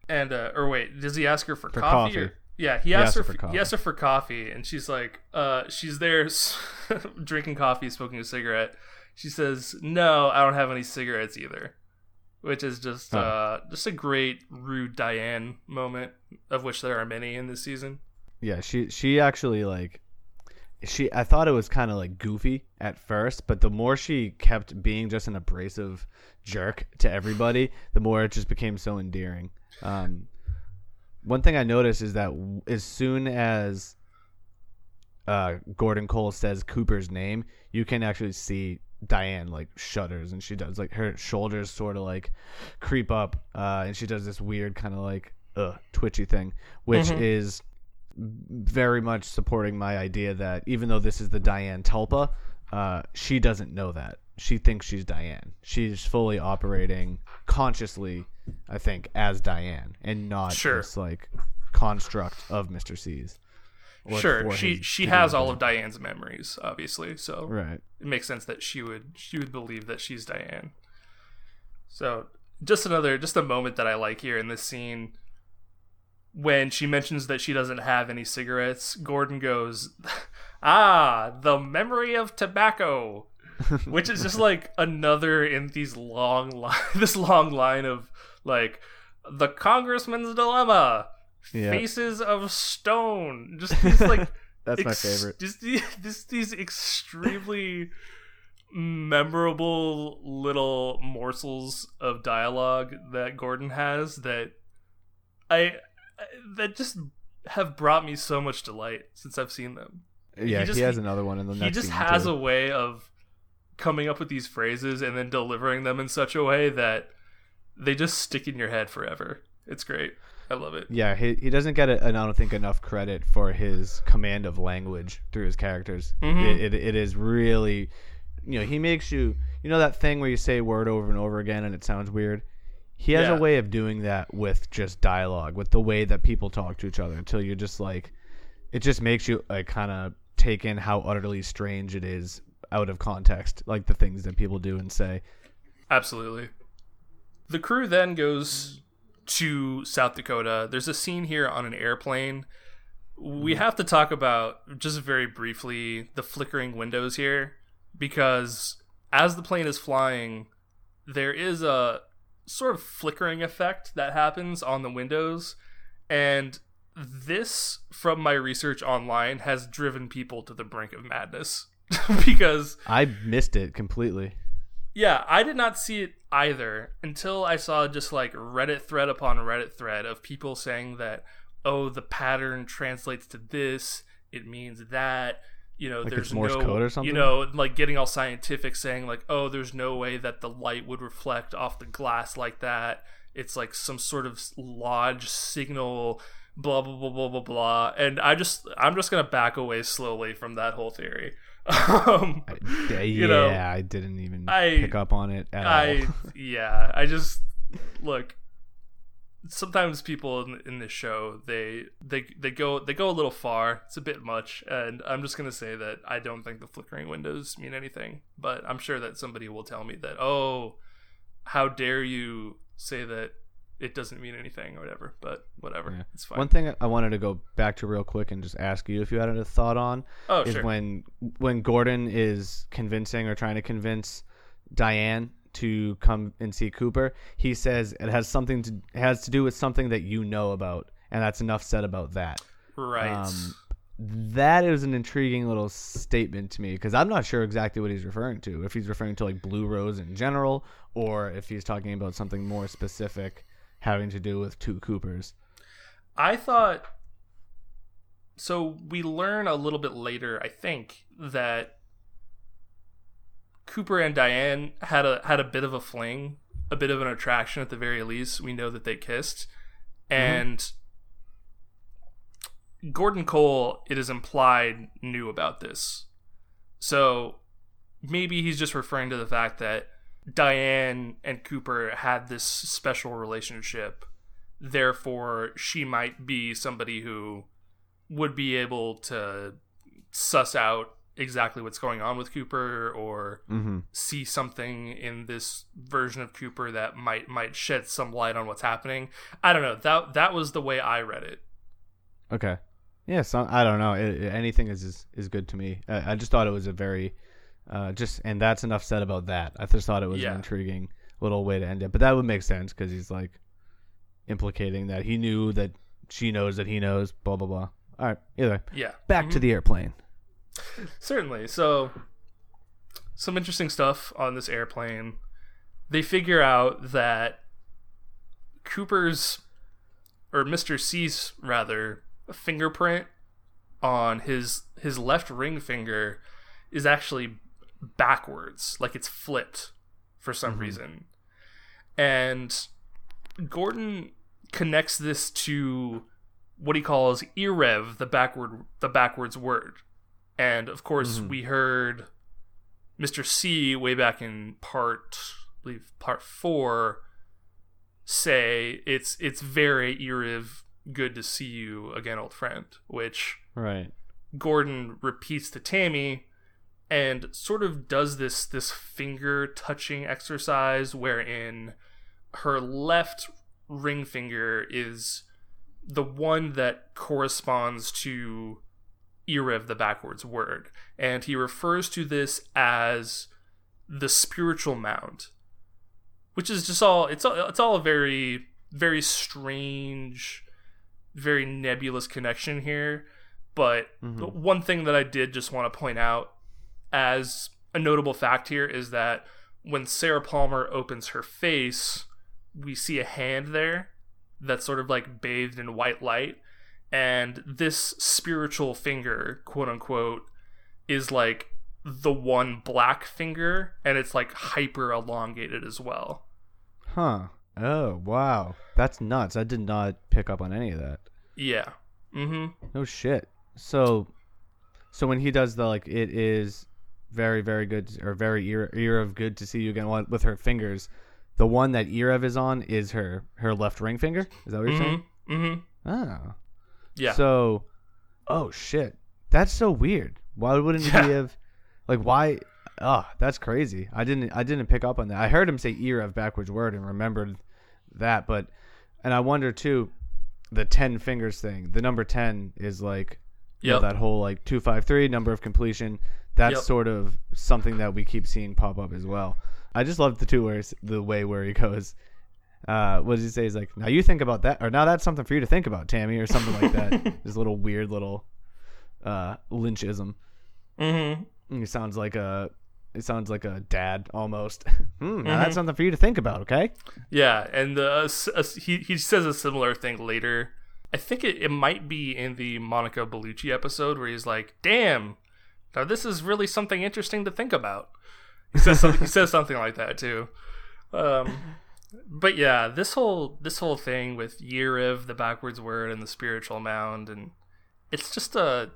and uh, or wait, does he ask her for, For coffee? coffee. Or, yeah, he asks her. her for For, coffee. he asks her for coffee, and she's like, uh, she's there drinking coffee, smoking a cigarette. She says, "No, I don't have any cigarettes either," which is just Huh. uh, just a great rude Diane moment, of which there are many in this season. Yeah, she she actually like she I thought it was kind of like goofy at first, but the more she kept being just an abrasive jerk to everybody, the more it just became so endearing. Um, one thing I noticed is that as soon as uh, Gordon Cole says Cooper's name, you can actually see Diane like shudders and she does like her shoulders sort of like creep up uh, and she does this weird kind of like uh, twitchy thing, which Mhm. is very much supporting my idea that even though this is the Diane Tulpa, uh, she doesn't know that. She thinks she's Diane. She's fully operating consciously, I think, as Diane and not Sure. this like construct of Mr. C's. Sure, she she has all of Diane's memories, obviously, so Right. it makes sense that she would she would believe that she's Diane. So just another just a moment that I like here in this scene when she mentions that she doesn't have any cigarettes, Gordon goes, "Ah, the memory of tobacco." Which is just like another in these long line this long line of like the congressman's dilemma, Yeah. faces of stone, just these like That's my favorite. Just these, this, these extremely memorable little morsels of dialogue that Gordon has that I that just have brought me so much delight since I've seen them. Yeah, he, just- has another one in the next. He just has too. a way of coming up with these phrases and then delivering them in such a way that they just stick in your head forever. It's great. I love it. Yeah, he he doesn't get, a, I don't think, enough credit for his command of language through his characters. Mhm. It, it it is really, you know, he makes you, you know, that thing where you say word over and over again and it sounds weird. He has Yeah. a way of doing that with just dialogue, with the way that people talk to each other, until you're just like, it just makes you like kind of take in how utterly strange it is out of context, like the things that people do and say. Absolutely. The crew then goes to South Dakota. There's a scene here on an airplane. We mm. have to talk about just very briefly the flickering windows here because as the plane is flying, there is a sort of flickering effect that happens on the windows and this from my research online has driven people to the brink of madness because I missed it completely. yeah, I did not see it either until I saw just like Reddit thread upon Reddit thread of people saying that, oh, the pattern translates to this, it means that. You know, Like there's Morse no, code or something? you know, like getting all scientific, saying like, oh, there's no way that the light would reflect off the glass like that. It's like some sort of lodge signal, blah blah blah blah blah blah. And I just, I'm just gonna back away slowly from that whole theory. Um, I, yeah, You know, I didn't even I- pick up on it at I all. yeah, I just look. Sometimes people in, in this show they they they go they go a little far. It's a bit much, and I'm just gonna say that I don't think the flickering windows mean anything. But I'm sure that somebody will tell me that oh, how dare you say that it doesn't mean anything or whatever. But whatever, Yeah. it's fine. One thing I wanted to go back to real quick and just ask you if you had a thought on oh is sure. when when Gordon is convincing or trying to convince Diane to come and see Cooper, he says it has something to has to do with something that you know about, and that's enough said about that. right. Um, that is an intriguing little statement to me because I'm not sure exactly what he's referring to. If he's referring to like Blue Rose in general, or if he's talking about something more specific having to do with two Coopers. I thought so we learn a little bit later, I think, that Cooper and Diane had a had a bit of a fling, a bit of an attraction at the very least. We know that they kissed. Mm-hmm. And Gordon Cole, it is implied, knew about this. So maybe he's just referring to the fact that Diane and Cooper had this special relationship. Therefore, she might be somebody who would be able to suss out exactly what's going on with Cooper or Mm-hmm. see something in this version of Cooper that might might shed some light on what's happening. I don't know. That that was the way I read it. Okay. Yeah, so I don't know. It, it- anything is, is is good to me. I, I just thought it was a very, uh, just and that's enough said about that. I just thought it was Yeah. an intriguing little way to end it. But that would make sense because he's like implicating that he knew that she knows that he knows. Blah blah blah. All right. Either way, Yeah. back to the airplane. Certainly. So, some interesting stuff on this airplane. They figure out that Cooper's, or Mr. C's rather, fingerprint on his his left ring finger is actually backwards, like it's flipped for some mm-hmm. reason. And Gordon connects this to what he calls Erev, the backward the backwards word. And of course, mm-hmm. we heard Mr. C way back in part, I believe part four, say it's it's very Erev, good to see you again, old friend. Which Right. Gordon repeats to Tammy and sort of does this this finger touching exercise wherein her left ring finger is the one that corresponds to Erev, the backwards word. And he refers to this as the spiritual mound. Which is just all it's all it's all a very very strange, very nebulous connection here. But the one thing that I did just want to point out as a notable fact here is that when Sarah Palmer opens her face, we see a hand there that's sort of like bathed in white light. And this spiritual finger, quote unquote, is like the one black finger, and it's like hyper elongated as well. Huh. Oh wow. That's nuts. I did not pick up on any of that. Yeah. Mm hmm. No shit. So, so when he does the like, it is very, very good or very ear, ear of good to see you again with her fingers. The one that Erev is on is her her left ring finger. Is that what you're saying? Mm hmm. Oh. Yeah. So, oh shit, that's so weird. Why wouldn't Yeah. he have, like, why? Ah, that's crazy. I didn't I didn't pick up on that. I heard him say Erev backwards word and remembered that, but and I wonder too, the ten fingers thing. The number ten is like you know, that whole like 253 number of completion that's Yep. sort of something that we keep seeing pop up as well i just love the two words the way where he goes uh what does he say he's like now you think about that or now that's something for you to think about tammy or something like that this little weird little uh lynchism Mm hmm. he sounds like a it sounds like a dad almost hmm, now Mm-hmm. that's something for you to think about okay Yeah, and uh, s- uh, he he says a similar thing later. I think it, it might be in the Monica Bellucci episode where he's like, "Damn, now this is really something interesting to think about." He says something, he says something like that too. Um, but yeah, this whole this whole thing with Erev, the backwards word, and the spiritual mound, and it's just a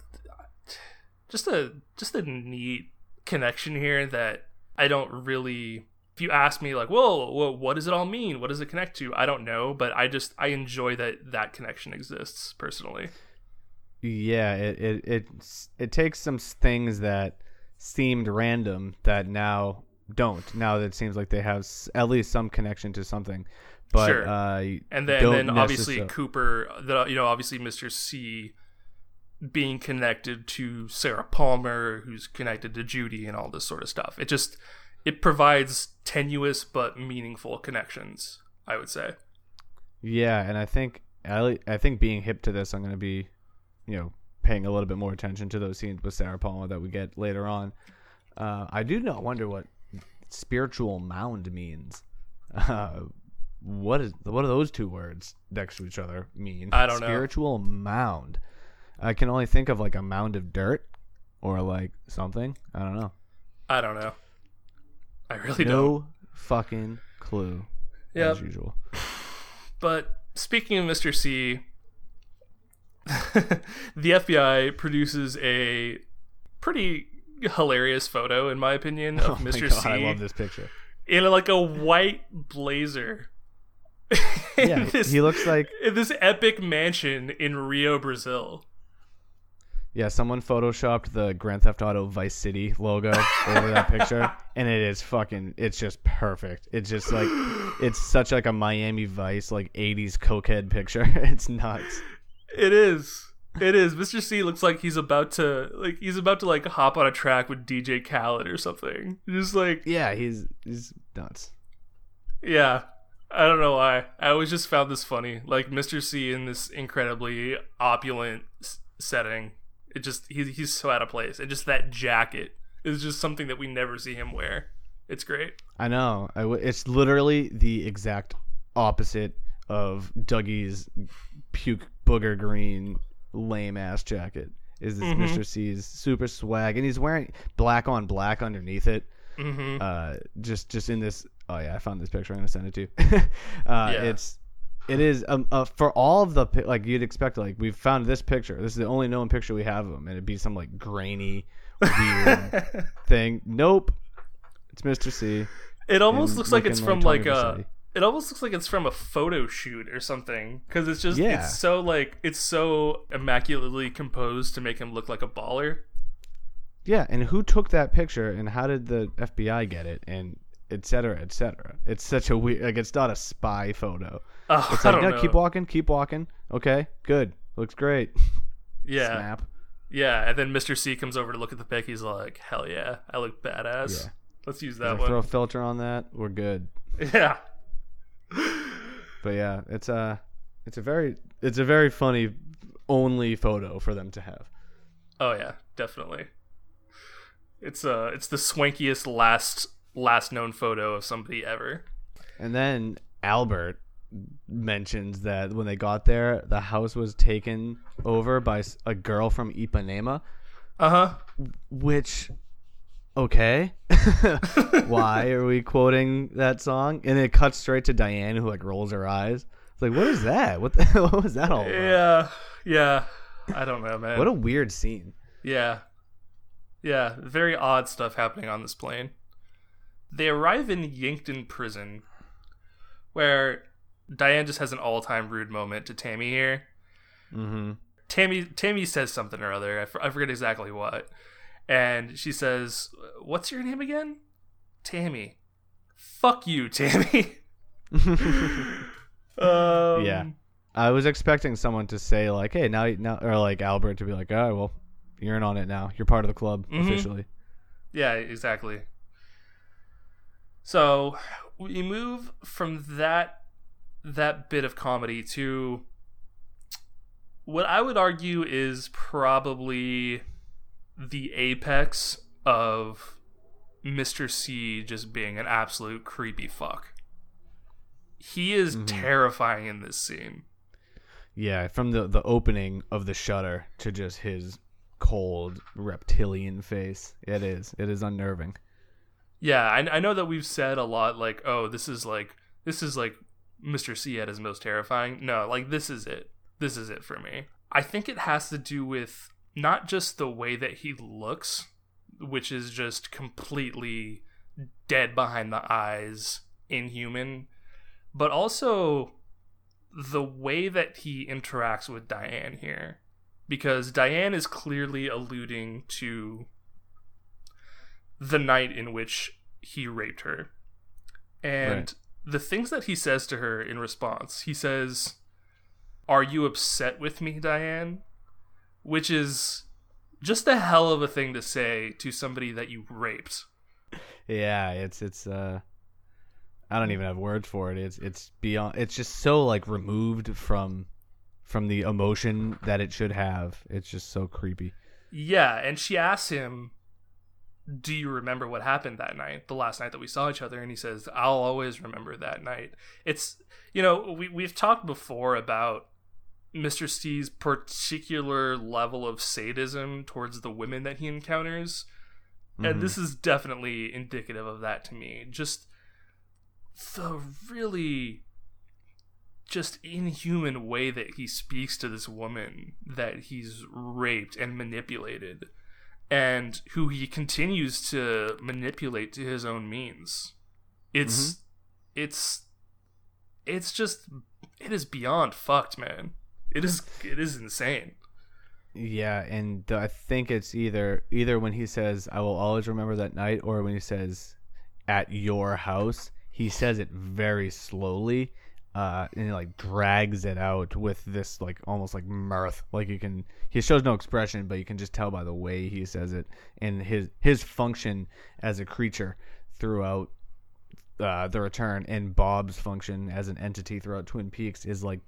just a just a neat connection here that I don't really. If you ask me, like, whoa, whoa, what does it all mean? What does it connect to? I don't know, but I just I enjoy that that connection exists personally. Yeah, it it it, it takes some things that seemed random that now don't. Now that it seems like they have s- at least some connection to something. But Sure. uh, And then, and then obviously Cooper, the, you know, obviously Mr. C being connected to Sarah Palmer, who's connected to Judy, and all this sort of stuff. It just it provides tenuous but meaningful connections. I would say. Yeah, and I think I, I think being hip to this, I'm going to be, you know, paying a little bit more attention to those scenes with Sarah Palmer that we get later on. Uh, I do not wonder what spiritual mound means. Uh, what is what do those two words next to each other mean? I don't know. Spiritual mound. I can only think of like a mound of dirt or like something. I don't know. I don't know. I really don't. No fucking clue. Yeah. As usual. But speaking of Mr. C, the FBI produces a pretty hilarious photo, in my opinion, of Oh Mr. God, C. I love this picture. in like a white blazer. Yeah, this- he looks like this epic mansion in Rio, Brazil. yeah. Someone photoshopped the Grand Theft Auto Vice City logo over that picture, and it is fucking. It's just perfect. It's just like it's such like a Miami Vice like '80s cokehead picture. It's nuts. It is. It is. Mr. C looks like he's about to like he's about to like hop on a track with DJ Khaled or something. Just like Yeah, he's he's nuts. yeah. I don't know why. I always just found this funny. Like Mr. C in this incredibly opulent s- setting. It just he's he's so out of place. And just that jacket is just something that we never see him wear. It's great. I know. I w- it's literally the exact opposite of Dougie's puke booger green lame ass jacket. Is this Mr. C's super swag, and he's wearing black on black underneath it. Mm-hmm. Uh, just just in this. Oh yeah, I found this picture. I'm gonna send it to you. uh, Yeah. It's it is um uh, for all of the like you'd expect. Like we've found this picture. This is the only known picture we have of him, and it'd be some like grainy weird thing. Nope. It's Mr. C. It almost looks like it's from like a. It almost looks like it's from a photo shoot or something because it's just Yeah. it's so like it's so immaculately composed to make him look like a baller. Yeah, and who took that picture, and how did the FBI get it, and etc cetera, et cetera. It's such a weird. Like it's not a spy photo. Oh, It's I like don't no, know. keep walking, keep walking. Okay, good, looks great. yeah, Snap. yeah. And then Mr. C comes over to look at the pic. He's like, "Hell yeah, I look badass. Yeah. Let's use that one Throw a filter on that. We're good. Yeah, But yeah, it's a, it's a very, it's a very funny, only photo for them to have. oh yeah, definitely. It's uh, it's the swankiest last last known photo of somebody ever. And then Albert mentions that when they got there, the house was taken over by a girl from Ipanema, Uh huh. which, okay, why are we quoting that song? And it cuts straight to Diane, who like rolls her eyes. It's like, what is that? What the, what was that all about? Yeah, yeah. I don't know, man. What a weird scene. Yeah. Yeah, very odd stuff happening on this plane. They arrive in Yankton prison, where Diane just has an all time rude moment to Tammy here. Mm-hmm. Tammy Tammy says something or other. I, I forget exactly what. And she says, What's your name again? Tammy. Fuck you, Tammy. um, Yeah. I was expecting someone to say like, "Hey, now, now," or like Albert to be like, "All right, well, you're in on it now. You're part of the club Mhm. officially." Yeah, exactly. So we move from that that bit of comedy to what I would argue is probably the apex of Mr. C just being an absolute creepy fuck. He is mm-hmm. terrifying in this scene. Yeah, from the the opening of the shutter to just his cold reptilian face. It is. It is unnerving. Yeah, I, I know that we've said a lot like, oh, this is like this is like Mr. C at his most terrifying. No, like this is it. This is it for me. I think it has to do with not just the way that he looks, which is just completely dead behind the eyes, inhuman, but also the way that he interacts with Diane here. Because Diane is clearly alluding to the night in which he raped her. And Right. the things that he says to her in response, he says, Are you upset with me, Diane? Which is just a hell of a thing to say to somebody that you raped. Yeah, it's it's uh I don't even have words for it. It's it's beyond it's just so like removed from from the emotion that it should have. It's just so creepy. Yeah, and she asks him, Do you remember what happened that night, the last night that we saw each other? And he says, I'll always remember that night. It's, you know, we, we've talked before about Mr. C's particular level of sadism towards the women that he encounters. And mm-hmm. this is definitely indicative of that to me. Just the really just inhuman way that he speaks to this woman that he's raped and manipulated and who he continues to manipulate to his own means It's mm-hmm. it's it's just it is beyond fucked, man. It is it is insane. Yeah, and the, I think it's either either when he says "I will always remember that night" or when he says "at your house." He says it very slowly, uh, and he like drags it out with this like almost like mirth. Like you can, he shows no expression, but you can just tell by the way he says it and his his function as a creature throughout uh, the return and Bob's function as an entity throughout Twin Peaks is like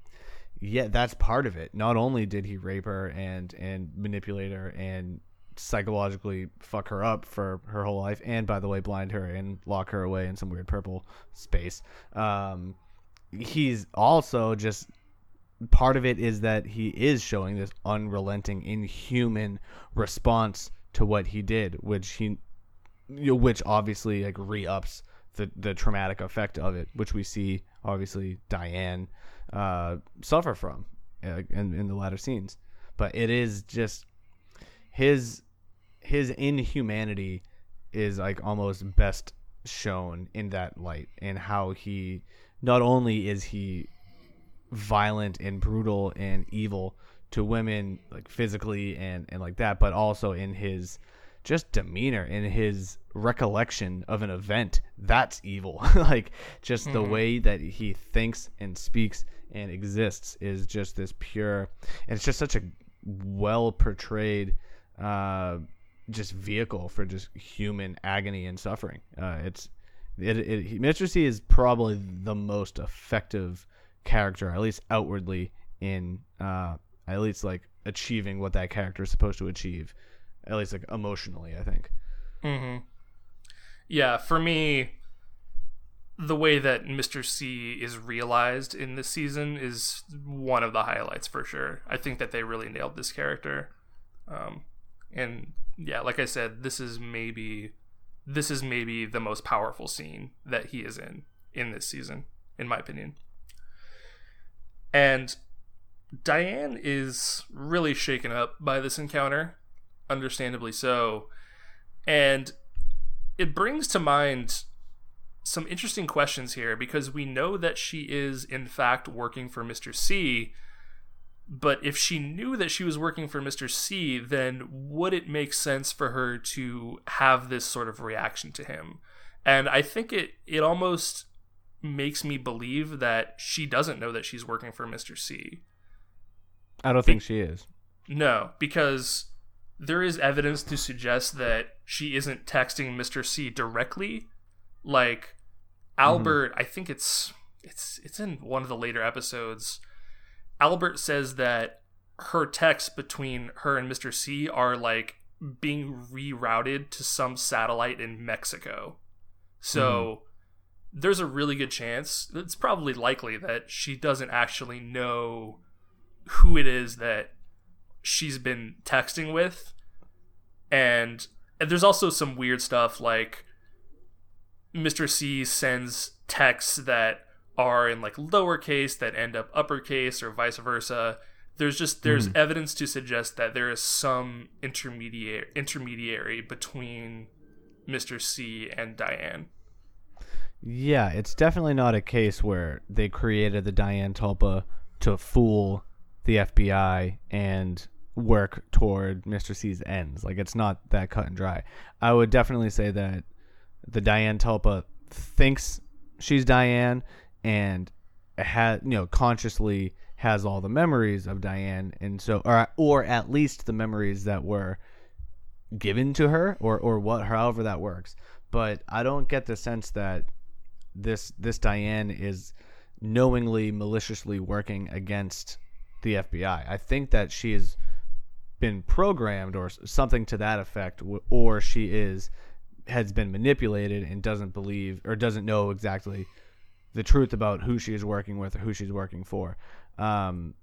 yeah, that's part of it. Not only did he rape her and and manipulate her and psychologically fuck her up for her whole life, and by the way, blind her and lock her away in some weird purple space. Um, he's also just part of it is that he is showing this unrelenting, inhuman response to what he did, which he, which obviously like re-ups the the traumatic effect of it, which we see obviously Diane uh, suffer from uh, in in the latter scenes. But it is just his his inhumanity is like almost best shown in that light and how he not only is he violent and brutal and evil to women like physically and and like that but also in his just demeanor in his recollection of an event that's evil like just the way that he thinks and speaks and exists is just this pure and it's just such a well portrayed uh just vehicle for just human agony and suffering uh it's it, it Mr. C is probably the most effective character at least outwardly in uh at least like achieving what that character is supposed to achieve at least like emotionally i think Mm-hmm. Yeah, for me, the way that Mr. C is realized in this season is one of the highlights for sure. I think that they really nailed this character. Um, and yeah, like I said, this is maybe this is maybe the most powerful scene that he is in in this season, in my opinion. And Diane is really shaken up by this encounter, understandably so. And it brings to mind some interesting questions here because we know that she is, in fact, working for Mr. C. But if she knew that she was working for Mr. C, then would it make sense for her to have this sort of reaction to him? And I think it it almost makes me believe that she doesn't know that she's working for Mr. C. i don't think she is No, because there is evidence to suggest that she isn't texting Mr. C directly. Like Mm-hmm. Albert, I think it's it's it's in one of the later episodes. Albert says that her texts between her and Mr. C are like being rerouted to some satellite in Mexico. So mm-hmm. there's a really good chance, it's probably likely that she doesn't actually know who it is that she's been texting with and, and there's also some weird stuff like Mr. C sends texts that are in like lowercase that end up uppercase or vice versa. There's just there's hmm. evidence to suggest that there is some intermediate intermediary between Mr. C and Diane. Yeah, it's definitely not a case where they created the Diane Tulpa to fool the FBI and work toward Mr. C's ends. Like it's not that cut and dry. I would definitely say that the Diane Tulpa thinks she's Diane and had you know consciously has all the memories of Diane and so or or at least the memories that were given to her or or what however that works. But I don't get the sense that this this Diane is knowingly maliciously working against the FBI. I think that she has been programmed or something to that effect or she is has been manipulated and doesn't believe or doesn't know exactly the truth about who she is working with or who she's working for. Um,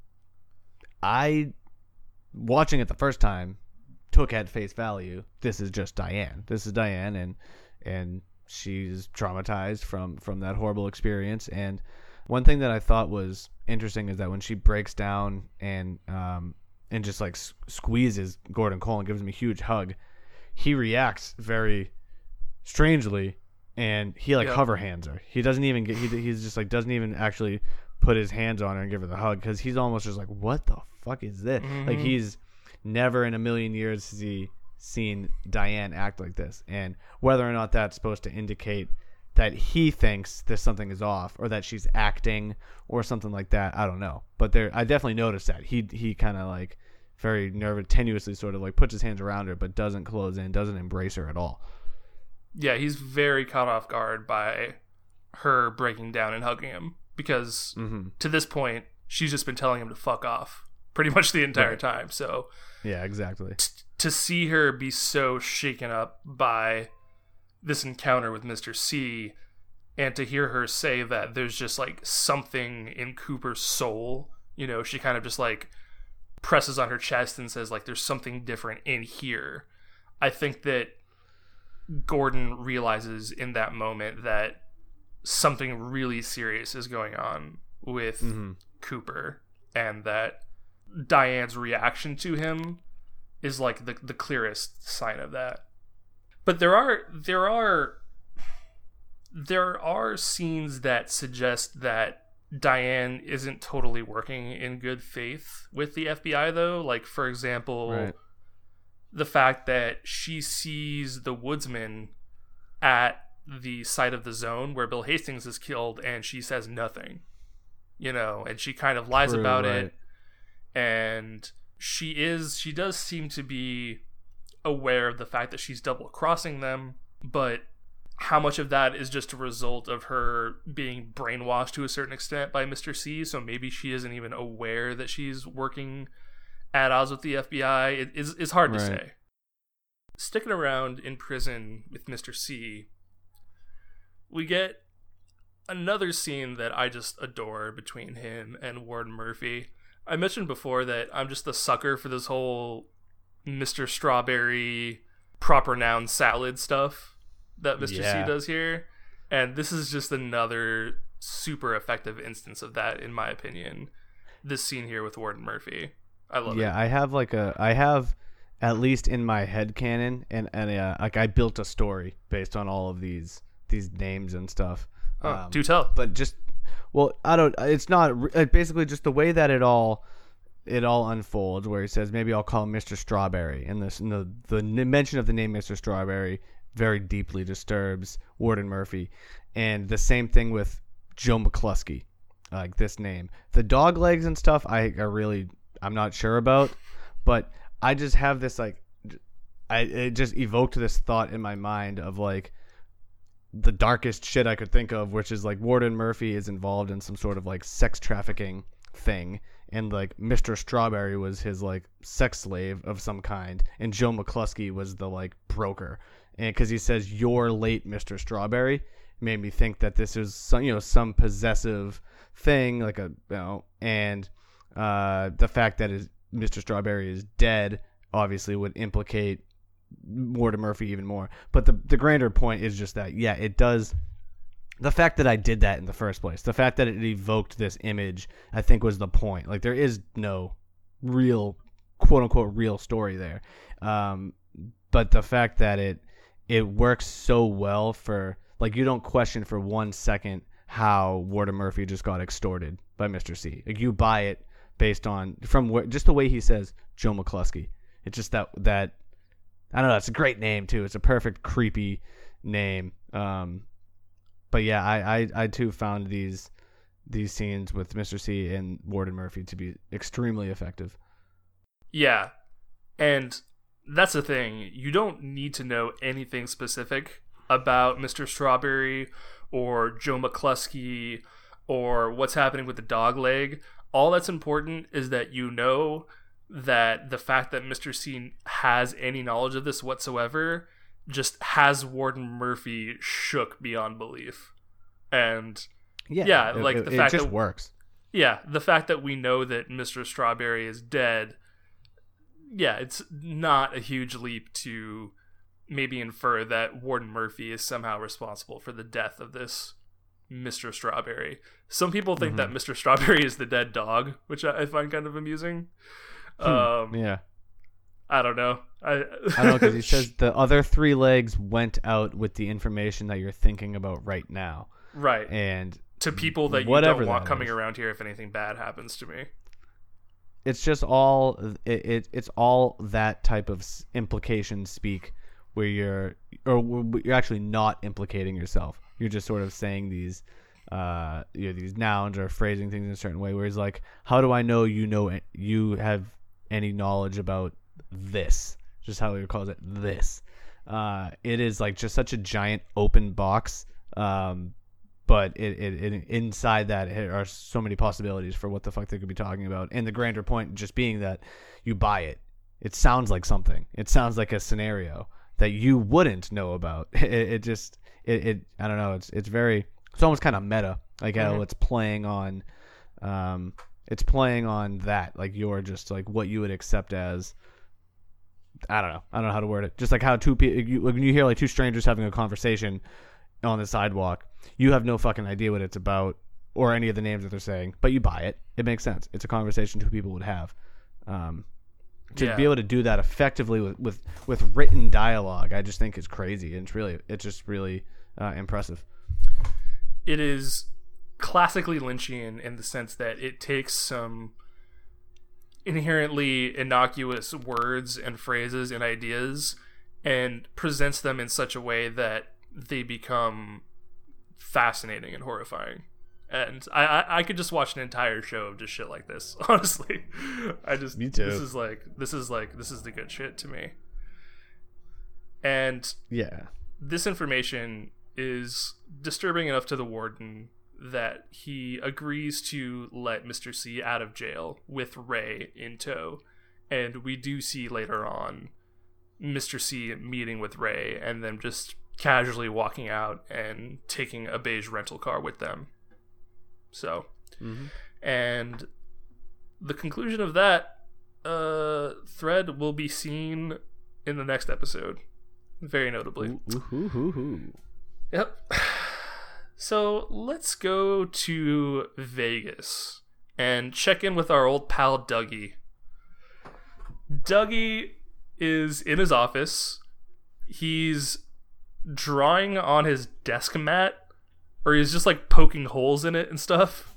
I watching it the first time took at face value this is just Diane. This is Diane and and she's traumatized from from that horrible experience and one thing that I thought was interesting is that when she breaks down and um and just like squeezes Gordon Cole and gives him a huge hug, he reacts very strangely and he like Yeah. hover hands her. He doesn't even get. He, he's just like doesn't even actually put his hands on her and give her the hug because he's almost just like, what the fuck is this? Like Mm-hmm. he's never in a million years has he seen Diane act like this, and whether or not that's supposed to indicate that he thinks that something is off or that she's acting or something like that, I don't know. But there, I definitely noticed that he he kind of like very nervous, tenuously sort of like puts his hands around her, but doesn't close in, doesn't embrace her at all. Yeah, he's very caught off guard by her breaking down and hugging him because Mm-hmm. to this point she's just been telling him to fuck off pretty much the entire Right. time. So Yeah, exactly. t- to see her be so shaken up by this encounter with Mr. C and to hear her say that there's just like something in Cooper's soul, you know, she kind of just like presses on her chest and says like there's something different in here. I think that Gordon realizes in that moment that something really serious is going on with Mm-hmm. Cooper and that Diane's reaction to him is like the the clearest sign of that. But there are there are there are scenes that suggest that Diane isn't totally working in good faith with the FBI though, like for example, Right. The fact that she sees the woodsman at the site of the zone where Bill Hastings is killed and she says nothing. You know, and she kind of lies True, about right. it and she is she does seem to be aware of the fact that she's double crossing them, but how much of that is just a result of her being brainwashed to a certain extent by Mr. C, so maybe she isn't even aware that she's working at odds with the FBI. It is it's hard to say. Sticking around in prison with Mr. C, we get another scene that I just adore between him and Warden Murphy. I mentioned before that I'm just the sucker for this whole Mr. Strawberry proper noun salad stuff that Mr. Yeah. C does here. And this is just another super effective instance of that, in my opinion. This scene here with Warden Murphy. I love yeah, it. Yeah, I have like a I have at least in my head canon and and uh, like I built a story based on all of these these names and stuff. Oh, Um, do tell. but just well, I don't. It's not basically just the way that it all it all unfolds. Where he says maybe I'll call him Mr. Strawberry, and this and the the mention of the name Mr. Strawberry very deeply disturbs Warden Murphy, and the same thing with Joe McCluskey, like this name. The dog legs and stuff, I, I really I'm not sure about, but I just have this like. I it just evoked this thought in my mind of like the darkest shit I could think of, which is like Warden Murphy is involved in some sort of like sex trafficking thing, and like Mr. Strawberry was his like sex slave of some kind, and Joe McCluskey was the like broker, and because he says you're late, Mr. Strawberry, made me think that this is some you know some possessive thing, like a you know, and uh, the fact that is Mr. Strawberry is dead obviously would implicate Warden Murphy even more. But the the grander point is just that yeah, it does. The fact that I did that in the first place, the fact that it evoked this image, I think was the point. Like there is no real quote unquote real story there, um, but the fact that it it works so well for like you don't question for one second how Warden Murphy just got extorted by Mr. C. Like you buy it based on from where, just the way he says Joe McCluskey. It's just that that I don't know. It's a great name too. It's a perfect creepy name. Um, but yeah, I, I I too found these these scenes with Mr. C and Warden Murphy to be extremely effective. Yeah. And that's the thing. You don't need to know anything specific about Mr. Strawberry or Joe McCluskey or what's happening with the dog leg. All that's important is that you know that the fact that Mr. C has any knowledge of this whatsoever just has Warden Murphy shook beyond belief. And Yeah, it- like it, the it fact just that- works. yeah, the fact that we know that Mr. Strawberry is dead, yeah, it's not a huge leap to maybe infer that Warden Murphy is somehow responsible for the death of this Mr. Strawberry. Some people think that Mr. Strawberry is the dead dog, which I I find kind of amusing. Um, yeah. I don't know. I I don't know because he says the other three legs went out with the information that you're thinking about right now, right and to people that you don't want coming is. around here if anything bad happens to me. it's just all it, it it's all that type of implication speak where you're or you're actually not implicating yourself. You're just sort of saying these uh you know, these nouns or phrasing things in a certain way. Where it's like, how do I know you know you have any knowledge about this? Just how he calls it this. Uh, it is like just such a giant open box. Um, but it, it, it inside that it are so many possibilities for what the fuck they could be talking about and the grander point just being that you buy it it sounds like something it sounds like a scenario that you wouldn't know about it, it just it, it i don't know it's it's very it's almost kind of meta like how it's playing on um it's playing on that like you're just like what you would accept as I don't know. I don't know how to word it. Just like how two people, when you hear like two strangers having a conversation on the sidewalk, you have no fucking idea what it's about or any of the names that they're saying, but you buy it. It makes sense. It's a conversation two people would have. Um, to Yeah. be able to do that effectively with, with with written dialogue, I just think is crazy. And it's really, it's just really uh, impressive. it is classically Lynchian in the sense that it takes some inherently innocuous words and phrases and ideas and presents them in such a way that they become fascinating and horrifying. And I, I, I could just watch an entire show of just shit like this. Honestly, I just Me too. This is like this is like this is the good shit to me. And Yeah. this information is disturbing enough to the warden that he agrees to let Mr. C out of jail with Ray in tow. And we do see later on Mr. C meeting with Ray and them just casually walking out and taking a beige rental car with them. So, and the conclusion of that uh, thread will be seen in the next episode, very notably. Ooh, ooh, ooh, ooh, ooh. Yep. So let's go to Vegas and check in with our old pal Dougie. Dougie is in his office. He's drawing on his desk mat, or he's just like poking holes in it and stuff.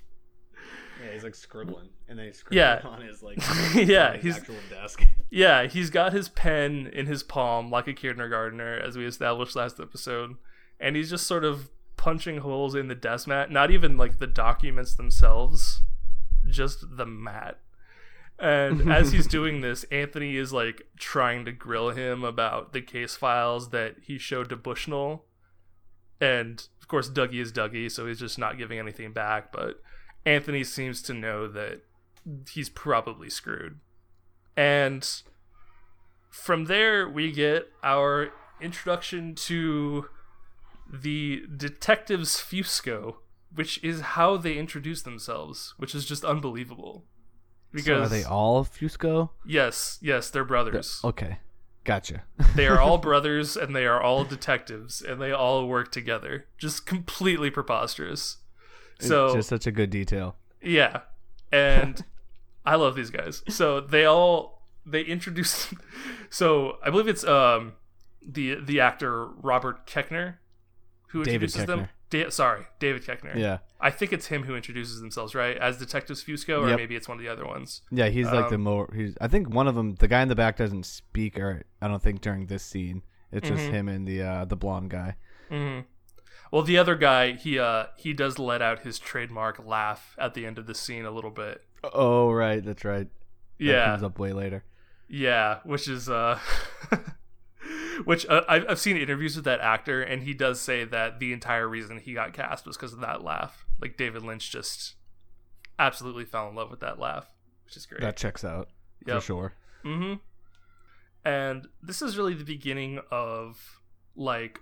Yeah, he's like scribbling, and then he's scribbling Yeah. on his like Yeah, his he's- actual desk. Yeah, he's got his pen in his palm like a kindergartner, as we established last episode, and he's just sort of punching holes in the desk mat. Not even like the documents themselves, just the mat. And as he's doing this, Anthony is like trying to grill him about the case files that he showed to Bushnell. And of course, Dougie is Dougie, so he's just not giving anything back. But Anthony seems to know that he's probably screwed. And from there, we get our introduction to the detectives Fusco, which is how they introduce themselves, which is just unbelievable. So Because are they all Fusco? yes, yes, they're brothers. Okay, gotcha. They are all brothers and they are all detectives and they all work together. Just completely preposterous. So It's just such a good detail. Yeah. And I love these guys. So they all they introduce so I believe it's um the the actor Robert Koechner who David introduces them. Da- sorry, David Koechner. Yeah, I think it's him who introduces themselves, right? As Detectives Fusco, or Yep. maybe it's one of the other ones. yeah. He's like the Um, more. He's. I think one of them. The guy in the back doesn't speak, or I don't think during this scene. It's just Mm-hmm. him and the uh, the blonde guy. Mm-hmm. Well, the other guy, he uh he does let out his trademark laugh at the end of the scene a little bit. Oh right, that's right. That Yeah. comes up way later. Yeah, which is uh which uh, I've I've seen interviews with that actor and he does say that the entire reason he got cast was because of that laugh. Like David Lynch just absolutely fell in love with that laugh, which is great. That checks out for sure. Mm-hmm. And this is really the beginning of like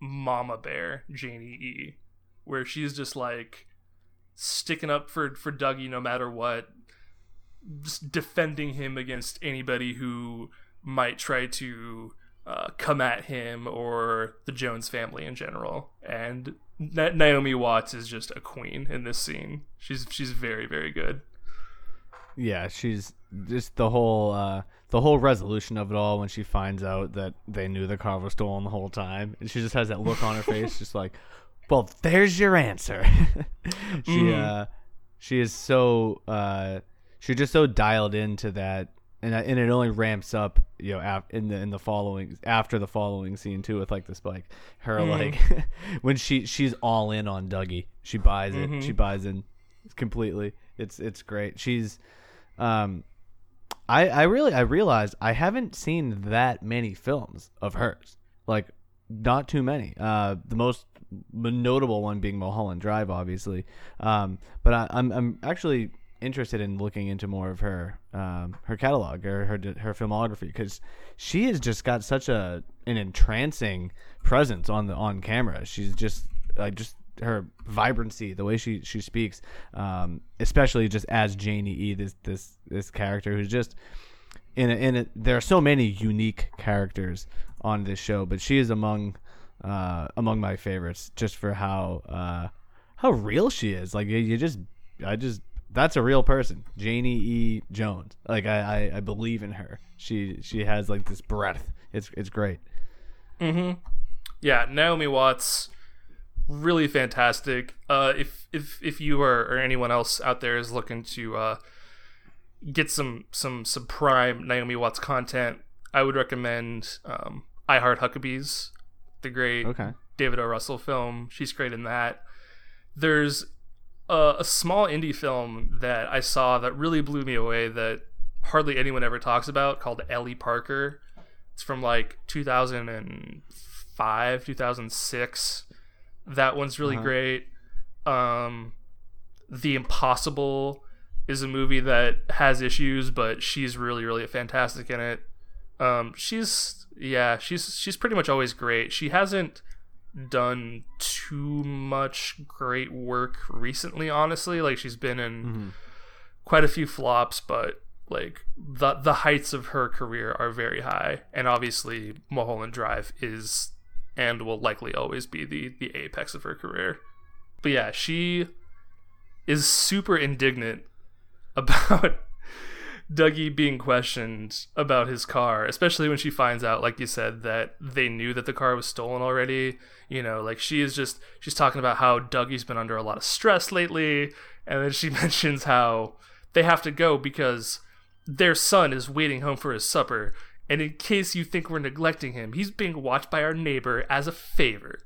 Mama Bear, Janie E, where she's just like sticking up for for Dougie no matter what, just defending him against anybody who might try to uh, come at him or the Jones family in general. And Na- Naomi Watts is just a queen in this scene. She's she's very very good. yeah, she's just the whole uh, the whole resolution of it all when she finds out that they knew the car was stolen the whole time, and she just has that look on her face, just like, well, there's your answer. she Mhm. uh, she is so uh, she's just so dialed into that. And, uh, and it only ramps up, you know, ap- in the in the following after the following scene too, with like the spike. Her Mhm. like when she she's all in on Dougie, she buys it. Mhm. She buys in completely. It's it's great. She's um I I really I realized I haven't seen that many films of hers. Like not too many. Uh the most notable one being Mulholland Drive obviously. Um but I I'm I'm actually interested in looking into more of her um her catalog or her her filmography cuz she has just got such a an entrancing presence on the on camera. She's just like just her vibrancy, the way she she speaks, um, especially just as Janie E, this this this character who's just in a, in a, there are so many unique characters on this show, but she is among uh, among my favorites just for how uh, how real she is. Like you, you just I just that's a real person, Janie E Jones. Like I, I I believe in her. She she has like this breadth. It's it's great. Mm-hmm. Yeah, Naomi Watts, really fantastic. Uh, if if if you are or anyone else out there is looking to uh, get some some some prime Naomi Watts content, I would recommend um, I Heart Huckabees, the great Okay. David O. Russell film. She's great in that. There's a, a small indie film that I saw that really blew me away that hardly anyone ever talks about called Ellie Parker. It's from like 2005, 2006. That one's really Uh-huh. great. Um, the Impossible is a movie that has issues, but she's really, really fantastic in it. Um, she's yeah, she's she's pretty much always great. She hasn't done too much great work recently, honestly. Like she's been in Mhm. quite a few flops, but like the the heights of her career are very high, and obviously Mulholland Drive is and will likely always be the the apex of her career. But yeah, she is super indignant about Dougie being questioned about his car, especially when she finds out, like you said, that they knew that the car was stolen already. You know, like she is just she's talking about how Dougie's been under a lot of stress lately, and then she mentions how they have to go because their son is waiting home for his supper, and in case you think we're neglecting him, he's being watched by our neighbor as a favor.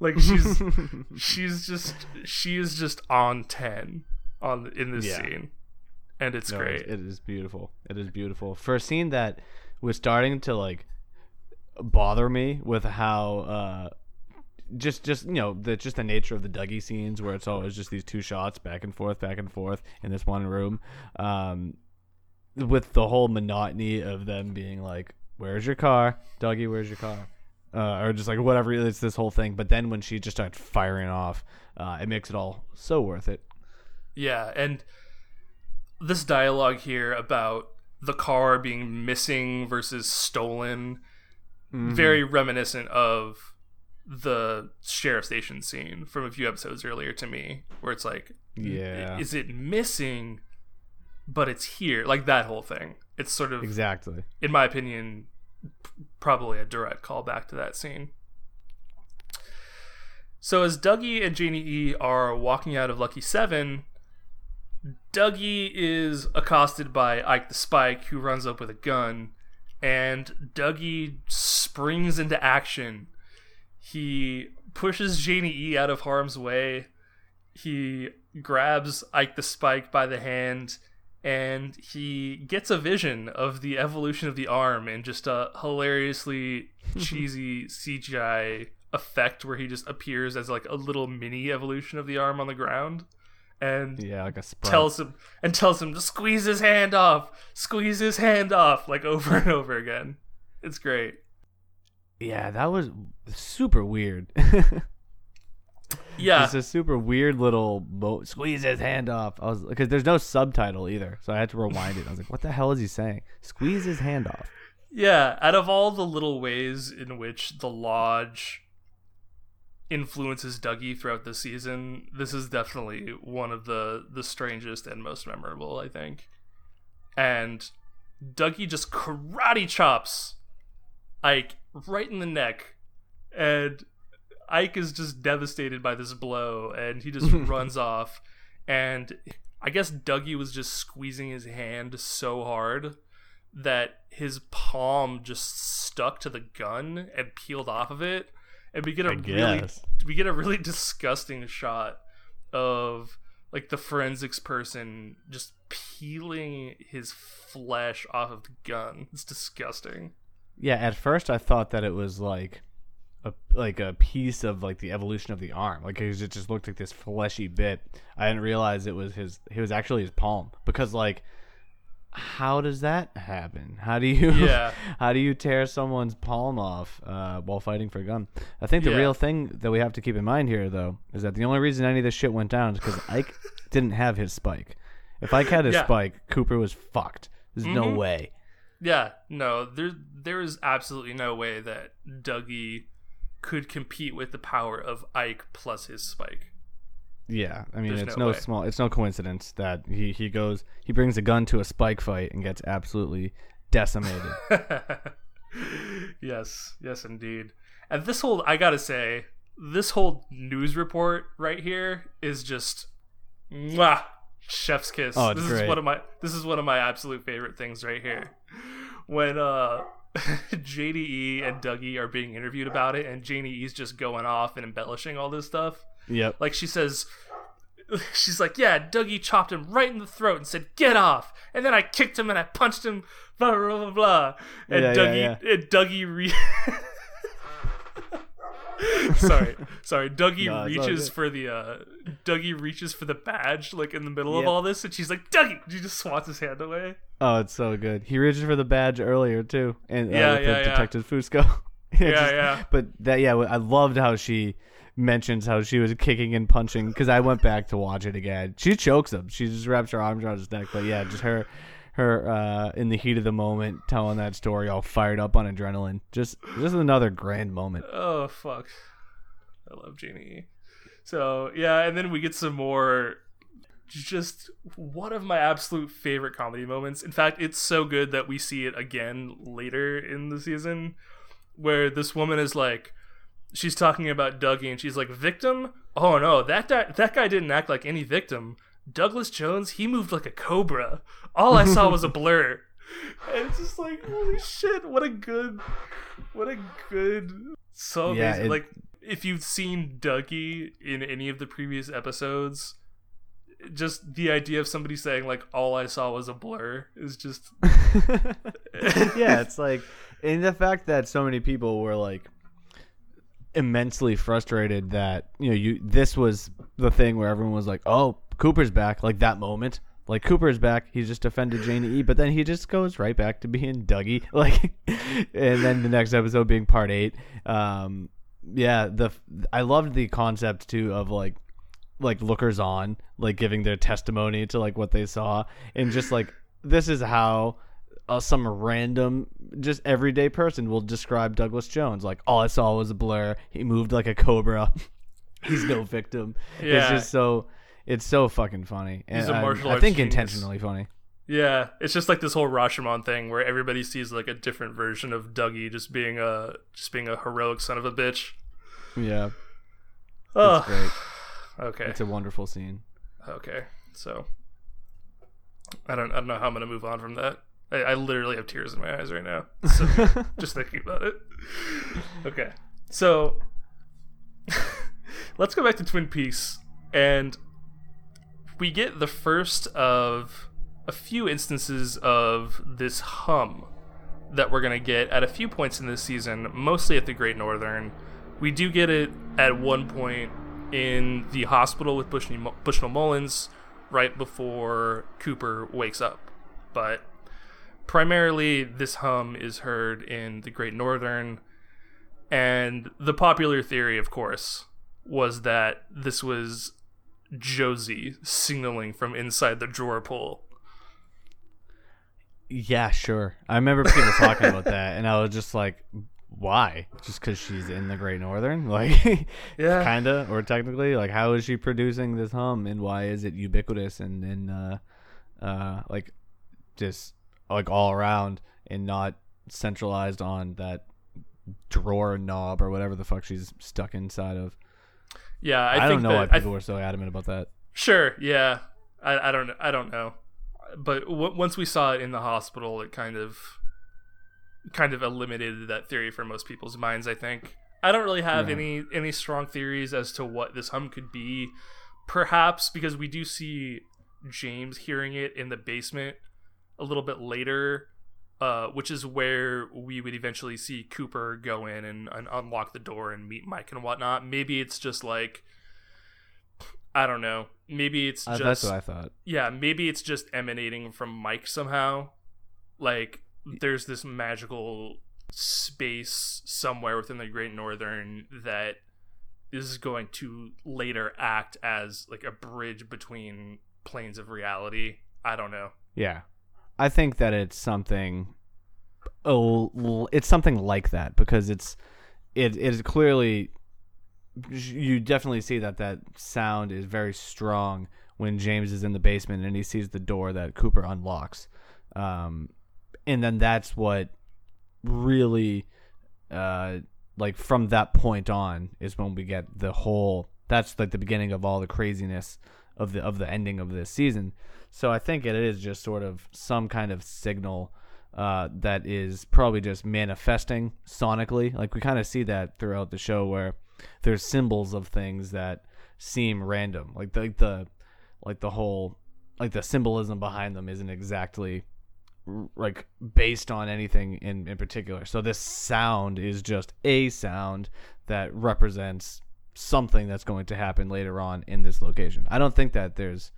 Like she's she's just she is just on ten on in this Yeah. scene, and it's No, great. It is beautiful. It is beautiful. For a scene that was starting to like bother me with how uh just just you know the just the nature of the Dougie scenes where it's always just these two shots back and forth back and forth in this one room um with the whole monotony of them being like where's your car Dougie where's your car uh, or just like whatever it's this whole thing but then when she just starts firing off uh, it makes it all so worth it Yeah, and this dialogue here about the car being missing versus stolen, mm-hmm. very reminiscent of the sheriff station scene from a few episodes earlier to me, where it's like, Yeah. is it missing, but it's here? Like that whole thing. It's sort of, exactly in my opinion, probably a direct callback to that scene. So as Dougie and Janie E are walking out of Lucky Seven, Dougie is accosted by Ike the Spike, who runs up with a gun, and Dougie springs into action. He pushes Janie E out of harm's way. He grabs Ike the Spike by the hand, and he gets a vision of the evolution of the arm in just a hilariously cheesy CGI effect where he just appears as like a little mini evolution of the arm on the ground and yeah like a sprout. tells him and tells him to squeeze his hand off squeeze his hand off like over and over again it's great Yeah, that was super weird. yeah it's a super weird little mo- squeeze his hand off. I was because there's no subtitle either, so I had to rewind it. I was like, "What the hell is he saying? Squeeze his hand off." Yeah, out of all the little ways in which the lodge influences Dougie throughout the season, this is definitely one of the the strangest and most memorable, I think. and Dougie just karate chops Ike right in the neck, and Ike is just devastated by this blow, and he just runs off. And I guess Dougie was just squeezing his hand so hard that his palm just stuck to the gun and peeled off of it, and we get a I really guess. we get a really disgusting shot of like the forensics person just peeling his flesh off of the gun. It's disgusting. Yeah, at first I thought that it was like a like a piece of like the evolution of the arm. Like it it just looked like this fleshy bit. I didn't realize it was his it was actually his palm because like how does that happen? How do you Yeah. how do you tear someone's palm off uh, while fighting for a gun? I think the Yeah. real thing that we have to keep in mind here though is that the only reason any of this shit went down is because Ike didn't have his spike. If Ike had his Yeah. spike, Cooper was fucked. There's no Mhm. way. Yeah, no, there there is absolutely no way that Dougie could compete with the power of Ike plus his spike. Yeah, I mean There's it's no no, small, it's no coincidence that he he goes he brings a gun to a spike fight and gets absolutely decimated. yes, yes, indeed. And this whole, I gotta say, this whole news report right here is just, mwah, chef's kiss. Oh, this is one of my, this is one of my absolute favorite things right here. When uh, JDE and Dougie are being interviewed about it, and Janie E's just going off and embellishing all this stuff. Yep. Like she says, she's like, yeah, Dougie chopped him right in the throat and said, "Get off!" And then I kicked him and I punched him, blah blah blah blah. And Yeah, yeah, Dougie, and Dougie re- sorry, sorry. Dougie No, reaches for the uh, Dougie reaches for the badge like in the middle of all this, and she's like, "Dougie!" She just swats his hand away. Oh, it's so good. He reaches for the badge earlier too, and uh, Yeah, with yeah, yeah. Detective Fusco. yeah, Yeah, yeah. But that yeah, I loved how she mentions how she was kicking and punching because I went back to watch it again. She chokes him. She just wraps her arms around his neck. But yeah, just her. Her uh, in the heat of the moment, telling that story, all fired up on adrenaline. Just, just another grand moment. Oh fuck. I love Janie. So yeah, and then we get some more just one of my absolute favorite comedy moments. In fact, it's so good that we see it again later in the season where this woman is like she's talking about Dougie and she's like, "Victim? Oh no, that guy, that guy didn't act like any victim. Douglas Jones, he moved like a cobra. All I saw was a blur." And it's just like, holy shit, what a good what a good so Yeah, amazing. it- like if you've seen Dougie in any of the previous episodes, just the idea of somebody saying like all I saw was a blur is just yeah, it's like, and the fact that so many people were like immensely frustrated that you know you this was the thing where everyone was like, "Oh, Cooper's back!" Like that moment, like Cooper's back. He just defended Janie E, but then he just goes right back to being Dougie. Like, and then the next episode being part eight. Um, yeah, the I loved the concept too of like like lookers on like giving their testimony to like what they saw and just like this is how uh, some random just everyday person will describe Douglas Jones. Like all I saw was a blur. He moved like a cobra. He's no victim. Yeah. it's just so it's so fucking funny. And He's a I- martial I, arts think genius. intentionally funny. Yeah, it's just like this whole Rashomon thing where everybody sees like a different version of Dougie just being a just being a heroic son of a bitch. yeah. Oh, it's great. Okay, it's a wonderful scene. Okay. So I don't I don't know how I'm gonna move on from that. I, I literally have tears in my eyes right now, so, just thinking about it. Okay, so let's go back to Twin Peaks, and we get the first of a few instances of this hum that we're gonna get at a few points in this season, mostly at the Great Northern. We do get it at one point in the hospital with Bushnell, Bushnell Mullins right before Cooper wakes up. But primarily, this hum is heard in the Great Northern. And the popular theory, of course, was that this was Josie signaling from inside the drawer pull. yeah sure I remember people talking about that and I was just like why just because she's in the Great Northern like Yeah. kinda or technically like how is she producing this hum and why is it ubiquitous and and uh uh like just like all around and not centralized on that drawer knob or whatever the fuck she's stuck inside of. Yeah, I, I, don't know that, why people were so adamant about that. Sure, yeah. I, I don't I don't know, but w- once we saw it in the hospital, it kind of kind of eliminated that theory for most people's minds. I think I don't really have Yeah. any any strong theories as to what this hum could be. Perhaps because we do see James hearing it in the basement a little bit later, uh, which is where we would eventually see Cooper go in and, and unlock the door and meet Mike and whatnot. Maybe it's just like I don't know. Maybe it's Uh, just that's what I thought. yeah, maybe it's just emanating from Mike somehow. Like there's this magical space somewhere within the Great Northern that is going to later act as like a bridge between planes of reality. I don't know. Yeah, I think that it's something. Oh, it's something like that because it's it it is clearly you definitely see that that sound is very strong when James is in the basement and he sees the door that Cooper unlocks, um, and then that's what really, uh, like from that point on is when we get the whole. That's like the beginning of all the craziness of the of the ending of this season. So I think it is just sort of some kind of signal uh, that is probably just manifesting sonically. Like we kind of see that throughout the show where there's symbols of things that seem random. Like the like the like the whole like the symbolism behind them isn't exactly like based on anything in in particular. So this sound is just a sound that represents something that's going to happen later on in this location. I don't think that there's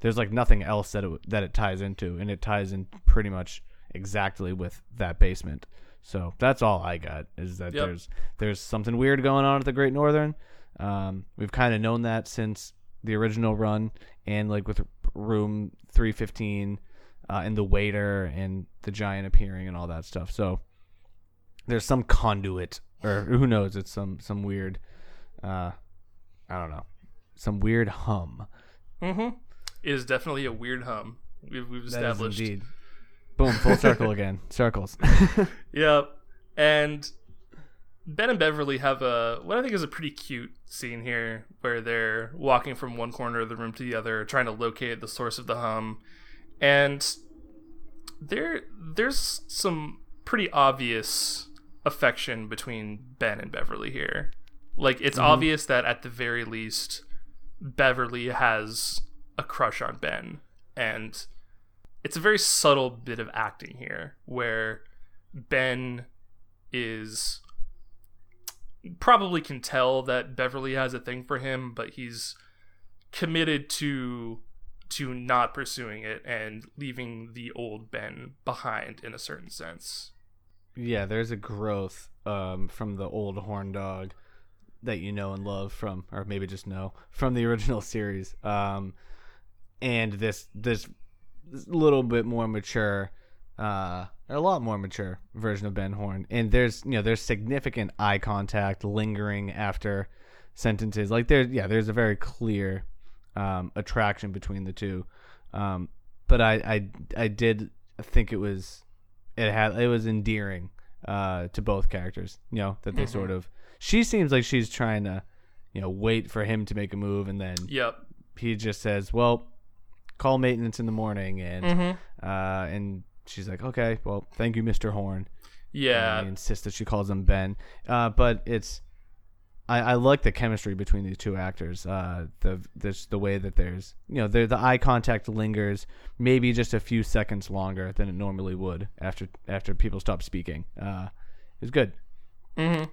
there's like nothing else that it that it ties into, and it ties in pretty much exactly with that basement. So that's all I got is that Yep. there's there's something weird going on at the Great Northern. Um, we've kind of known that since the original run, and like with Room 315 uh, and the waiter and the giant appearing and all that stuff. So there's some conduit, or who knows? It's some some weird, uh, I don't know, some weird hum. Mm-hmm. It is definitely a weird hum. We've, we've established. indeed. Boom, full circle again. Circles. Yep. And Ben and Beverly have a what I think is a pretty cute scene here where they're walking from one corner of the room to the other, trying to locate the source of the hum. And there there's some pretty obvious affection between Ben and Beverly here. Like it's mm-hmm. obvious that at the very least Beverly has a crush on Ben and it's a very subtle bit of acting here where Ben is probably can tell that Beverly has a thing for him, but he's committed to to not pursuing it and leaving the old Ben behind in a certain sense. yeah, there's a growth um, from the old horn dog that you know and love from, or maybe just know from the original series. Um, and this this little bit more mature, uh, a lot more mature version of Ben Horne. And there's you know there's significant eye contact lingering after sentences. Like there's yeah there's a very clear um, attraction between the two. Um, but I, I I did think it was it had it was endearing uh, to both characters. You know that they sort of she seems like she's trying to you know wait for him to make a move and then Yep. he just says, "Well, call maintenance in the morning," and Mm-hmm. uh, and she's like, "Okay, well, thank you, Mister Horne." Yeah. And he insists that she calls him Ben. Uh, but it's I, I like the chemistry between these two actors. Uh, the this the way that there's you know the the eye contact lingers maybe just a few seconds longer than it normally would after after people stop speaking. Uh, it's good. Mm-hmm.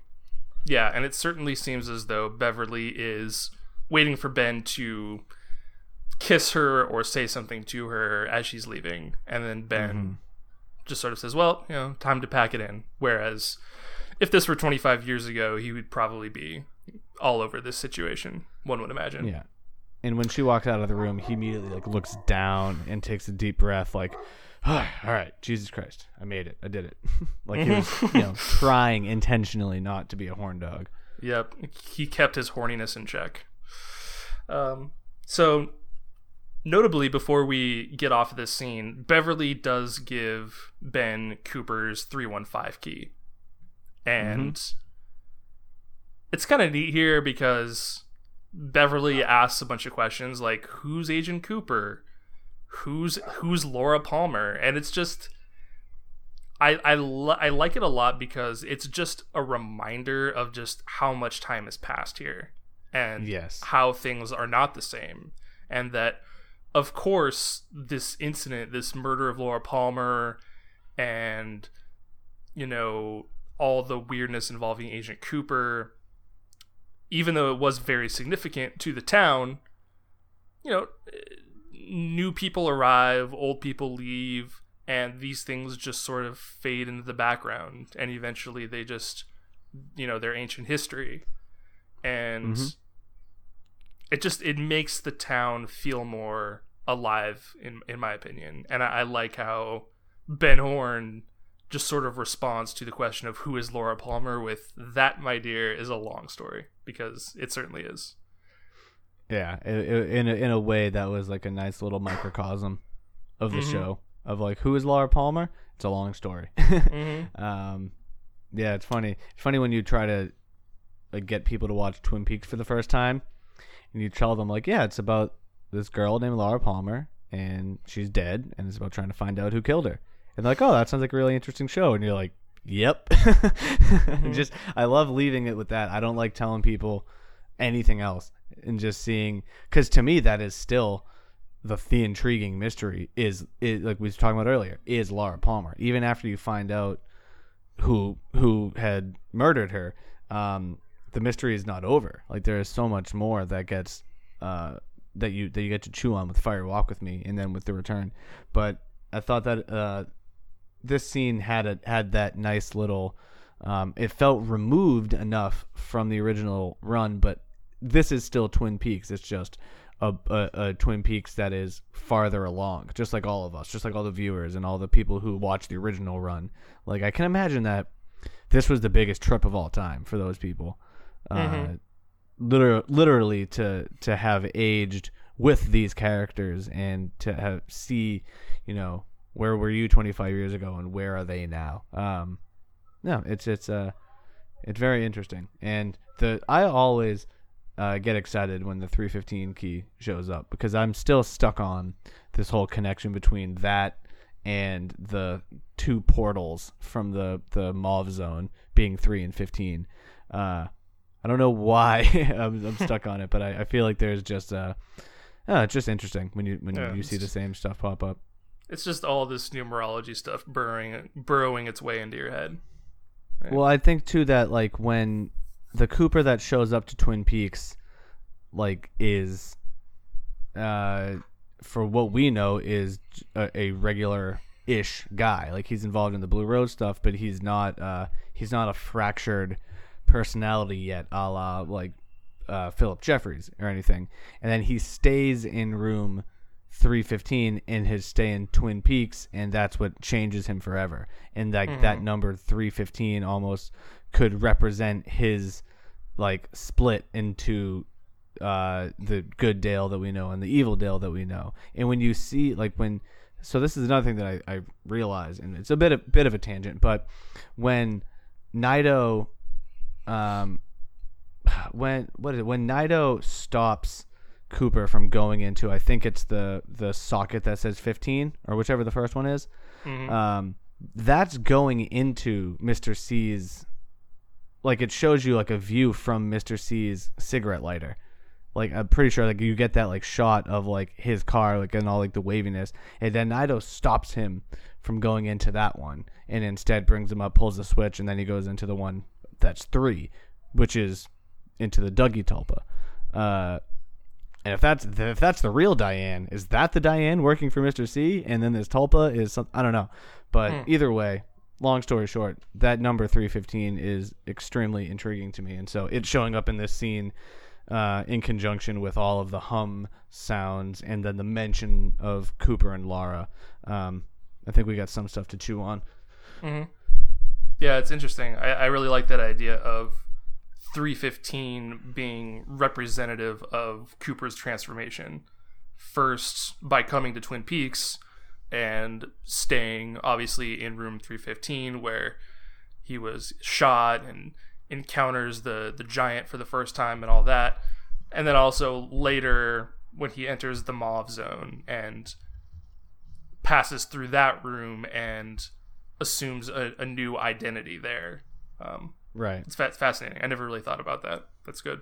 Yeah, and it certainly seems as though Beverly is waiting for Ben to kiss her or say something to her as she's leaving, and then Ben just sort of says, "Well, you know, time to pack it in." Whereas, if this were 25 years ago, he would probably be all over this situation. One would imagine. Yeah. And when she walks out of the room, he immediately like looks down and takes a deep breath, like, "All right, Jesus Christ, I made it, I did it." like he was, you know, trying intentionally not to be a horn dog. Yep, he kept his horniness in check. Um, so notably, before we get off of this scene, Beverly does give Ben Cooper's 315 key. And it's kind of neat here because Beverly asks a bunch of questions like who's Agent Cooper? Who's who's Laura Palmer? And it's just I I, li- I like it a lot because it's just a reminder of just how much time has passed here and Yes. how things are not the same and that of course this incident this murder of Laura Palmer and you know all the weirdness involving Agent Cooper even though it was very significant to the town you know new people arrive old people leave and these things just sort of fade into the background and eventually they just you know they're ancient history and Mhm. it just it makes the town feel more alive in in my opinion and I, I like how Ben Horne just sort of responds to the question of who is laura palmer with that my dear is a long story because it certainly is Yeah, in a, in a way that was like a nice little microcosm of the Mhm. show of like who is Laura Palmer. It's a long story. mm-hmm. um, yeah, it's funny. It's funny when you try to like get people to watch Twin Peaks for the first time, and you tell them like, yeah, it's about this girl named Laura Palmer, and she's dead, and it's about trying to find out who killed her. And they're like, oh, that sounds like a really interesting show, and you're like, yep. Just I love leaving it with that. I don't like telling people anything else and just seeing because to me that is still the the intriguing mystery is is like we was talking about earlier is Laura Palmer even after you find out who who had murdered her um the mystery is not over like there is so much more that gets uh that you that you get to chew on with Fire Walk with Me and then with the return but I thought that uh this scene had a had that nice little um, it felt removed enough from the original run, but this is still Twin Peaks. It's just a, a, a Twin Peaks that is farther along, just like all of us, just like all the viewers and all the people who watch the original run. Like I can imagine that this was the biggest trip of all time for those people. Uh, literally, literally to to have aged with these characters and to have see, you know, where were you 25 years ago and where are they now? Um, no, it's it's uh it's very interesting. And the I always uh, get excited when the 315 key shows up because I'm still stuck on this whole connection between that and the two portals from the the Mauve zone being 3 and 15. Uh I don't know why I'm, I'm stuck on it, but I, I feel like there's just uh, oh, it's just interesting when you when Yeah, you see the same stuff pop up. it's just all this numerology stuff burrowing burrowing its way into your head Well, I think too that like when the Cooper that shows up to Twin Peaks, like is, uh, for what we know is a, a regular ish guy. Like he's involved in the Blue Rose stuff, but he's not. Uh, he's not a fractured personality yet, a la like uh, Philip Jeffries or anything. And then he stays in room 315 in his stay in Twin Peaks, and that's what changes him forever. And like that number 315 almost could represent his like split into uh, the good Dale that we know and the evil Dale that we know. And when you see like when so this is another thing that I, I realize, and it's a bit of, bit of a tangent, but when Naido um when what is it when Naido stops Cooper from going into I think it's the the socket that says 15 or whichever the first one is um that's going into Mr. C's like it shows you like a view from Mr. C's cigarette lighter like I'm pretty sure like you get that like shot of like his car like and all like the waviness and then Naido stops him from going into that one and instead brings him up pulls the switch and then he goes into the one that's three which is into the Dougie Tulpa uh and if that's if that's the real Diane is that the Diane working for Mr. C and then this Tulpa is some I don't know but either way long story short that number 315 is extremely intriguing to me and so it's showing up in this scene uh, in conjunction with all of the hum sounds and then the mention of Cooper and Laura. Um, I think we got some stuff to chew on. Yeah, it's interesting. I, I really like that idea of 315 being representative of Cooper's transformation. first by coming to Twin Peaks and staying obviously in room 315 where he was shot and encounters the the giant for the first time and all that and then also later when he enters the mauve zone and passes through that room and assumes a, a new identity there um, Right. it's fa- fascinating. I never really thought about that. That's good.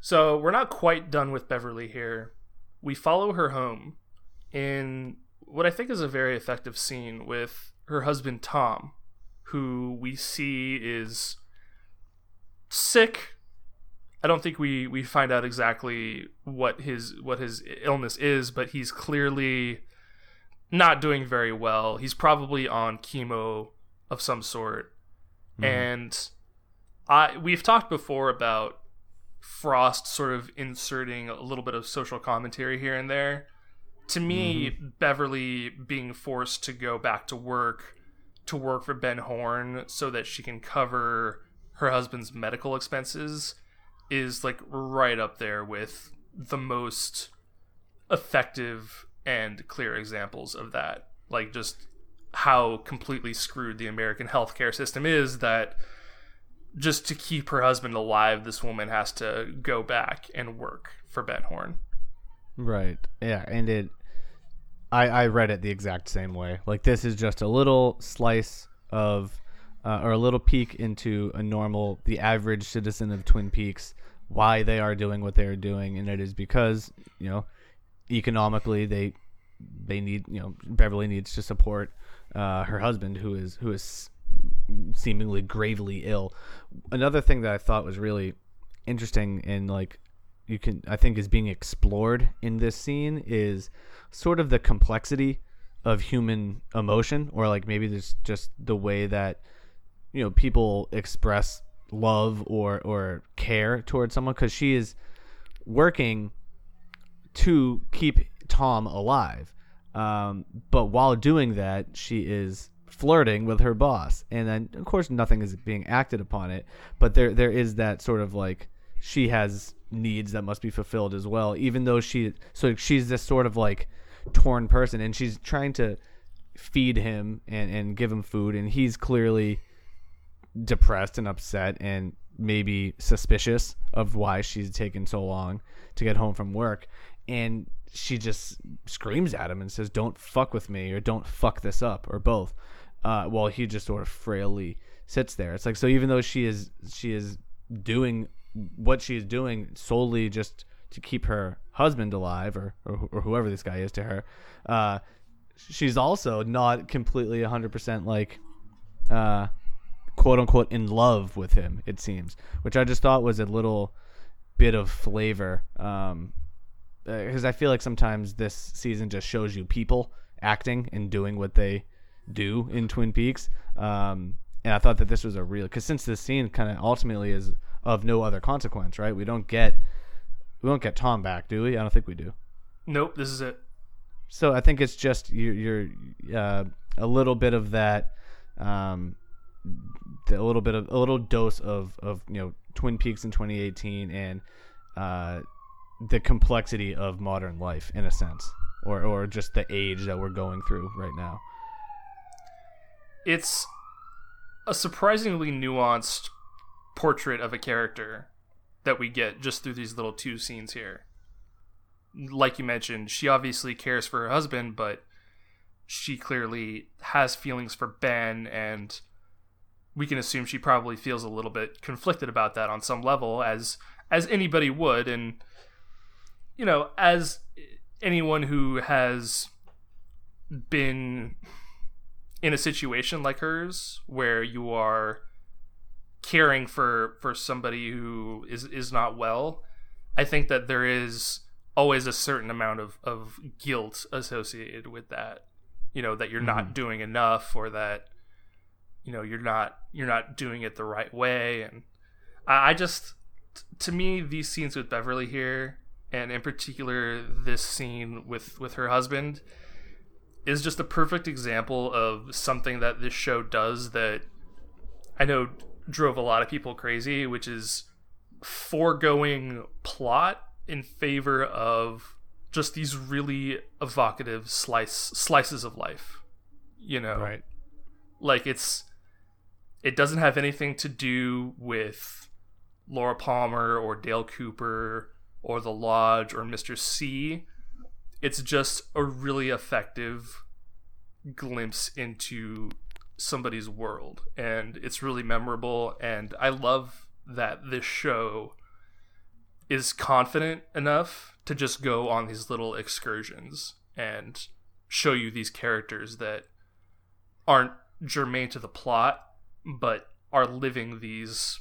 So we're not quite done with Beverly here. We follow her home in what I think is a very effective scene with her husband Tom, who we see is sick. I don't think we, we find out exactly what his what his illness is, but he's clearly not doing very well. He's probably on chemo of some sort. Mm-hmm. And I we've talked before about Frost sort of inserting a little bit of social commentary here and there. To me, mm-hmm. Beverly being forced to go back to work to work for Ben Horne so that she can cover her husband's medical expenses is like right up there with the most effective and clear examples of that. Like just how completely screwed the American healthcare system is that just to keep her husband alive, this woman has to go back and work for Ben Horne. Right. Yeah, and it I I read it the exact same way. Like this is just a little slice of uh, or a little peek into a normal the average citizen of Twin Peaks why they are doing what they are doing and it is because, you know, economically they they need, you know, Beverly needs to support uh, her husband who is who is seemingly gravely ill. Another thing that I thought was really interesting and like you can I think is being explored in this scene is sort of the complexity of human emotion or like maybe there's just the way that you know people express love or or care towards someone cuz she is working to keep Tom alive. Um, but while doing that, she is flirting with her boss, and then of course nothing is being acted upon it. But there there is that sort of like she has needs that must be fulfilled as well. Even though she so she's this sort of like torn person, and she's trying to feed him and and give him food, and he's clearly depressed and upset and maybe suspicious of why she's taken so long to get home from work and she just screams at him and says don't fuck with me or don't fuck this up or both uh, while he just sort of frailly sits there. It's like so even though she is she is doing what she is doing solely just to keep her husband alive or, or, or whoever this guy is to her uh, she's also not completely 100% like uh, quote unquote in love with him it seems which i just thought was a little bit of flavor um because i feel like sometimes this season just shows you people acting and doing what they do in twin peaks. Um and i thought that this was a real because since this scene kind of ultimately is of no other consequence right? We don't get we don't get tom back do we? I don't think we do. Nope, this is it. so I think it's just you're, you're uh, a little bit of that, um, the- a little bit of a little dose of of you know Twin Peaks in 2018 and uh, the complexity of modern life in a sense, or or just the age that we're going through right now. It's a surprisingly nuanced portrait of a character that we get just through these little two scenes here. Like you mentioned, she obviously cares for her husband, but she clearly has feelings for Ben, and we can assume she probably feels a little bit conflicted about that on some level, as as anybody would, and you know, as anyone who has been in a situation like hers where you are caring for for somebody who is is not well i think that there is always a certain amount of of guilt associated with that you know that you're not mm-hmm. doing enough or that you know you're not you're not doing it the right way. And i, I just to me these scenes with beverly here and in particular this scene with with her husband is just a perfect example of something that this show does that I know drove a lot of people crazy, which is foregoing plot in favor of just these really evocative slice slices of life. You know, Right. like it's it doesn't have anything to do with Laura Palmer or Dale Cooper or The Lodge or Mr. C. It's just a really effective glimpse into somebody's world and it's really memorable and I love that this show is confident enough to just go on these little excursions and show you these characters that aren't germane to the plot but are living these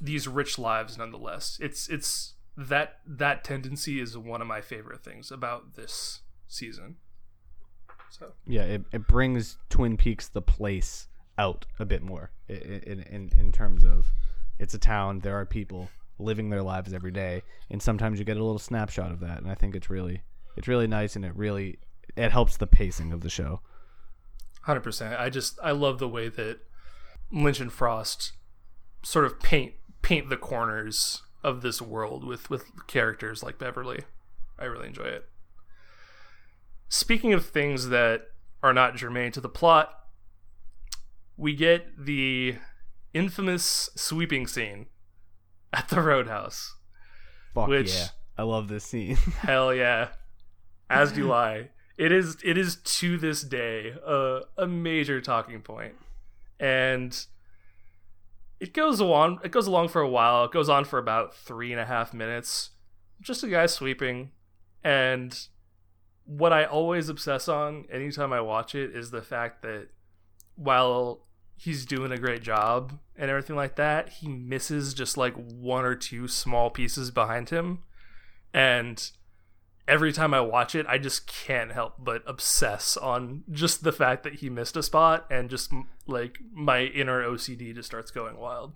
these rich lives nonetheless it's it's that that tendency is one of my favorite things about this season so Yeah, it, it brings Twin Peaks the place out a bit more in, in in terms of it's a town. There are people living their lives every day, and sometimes you get a little snapshot of that. And I think it's really it's really nice, and it really it helps the pacing of the show. Hundred percent. I just I love the way that Lynch and Frost sort of paint paint the corners of this world with with characters like Beverly. I really enjoy it. Speaking of things that are not germane to the plot, we get the infamous sweeping scene at the Roadhouse. Fuck Which- yeah, I love this scene. Hell yeah. As do I. It is it is to this day a, a major talking point. And it goes on it goes along for a while. It goes on for about three and a half minutes. Just a guy sweeping. And what I always obsess on anytime I watch it is the fact that while he's doing a great job and everything like that, he misses just like one or two small pieces behind him and every time I watch it, I just can't help but obsess on just the fact that he missed a spot, and just like my inner OCD just starts going wild.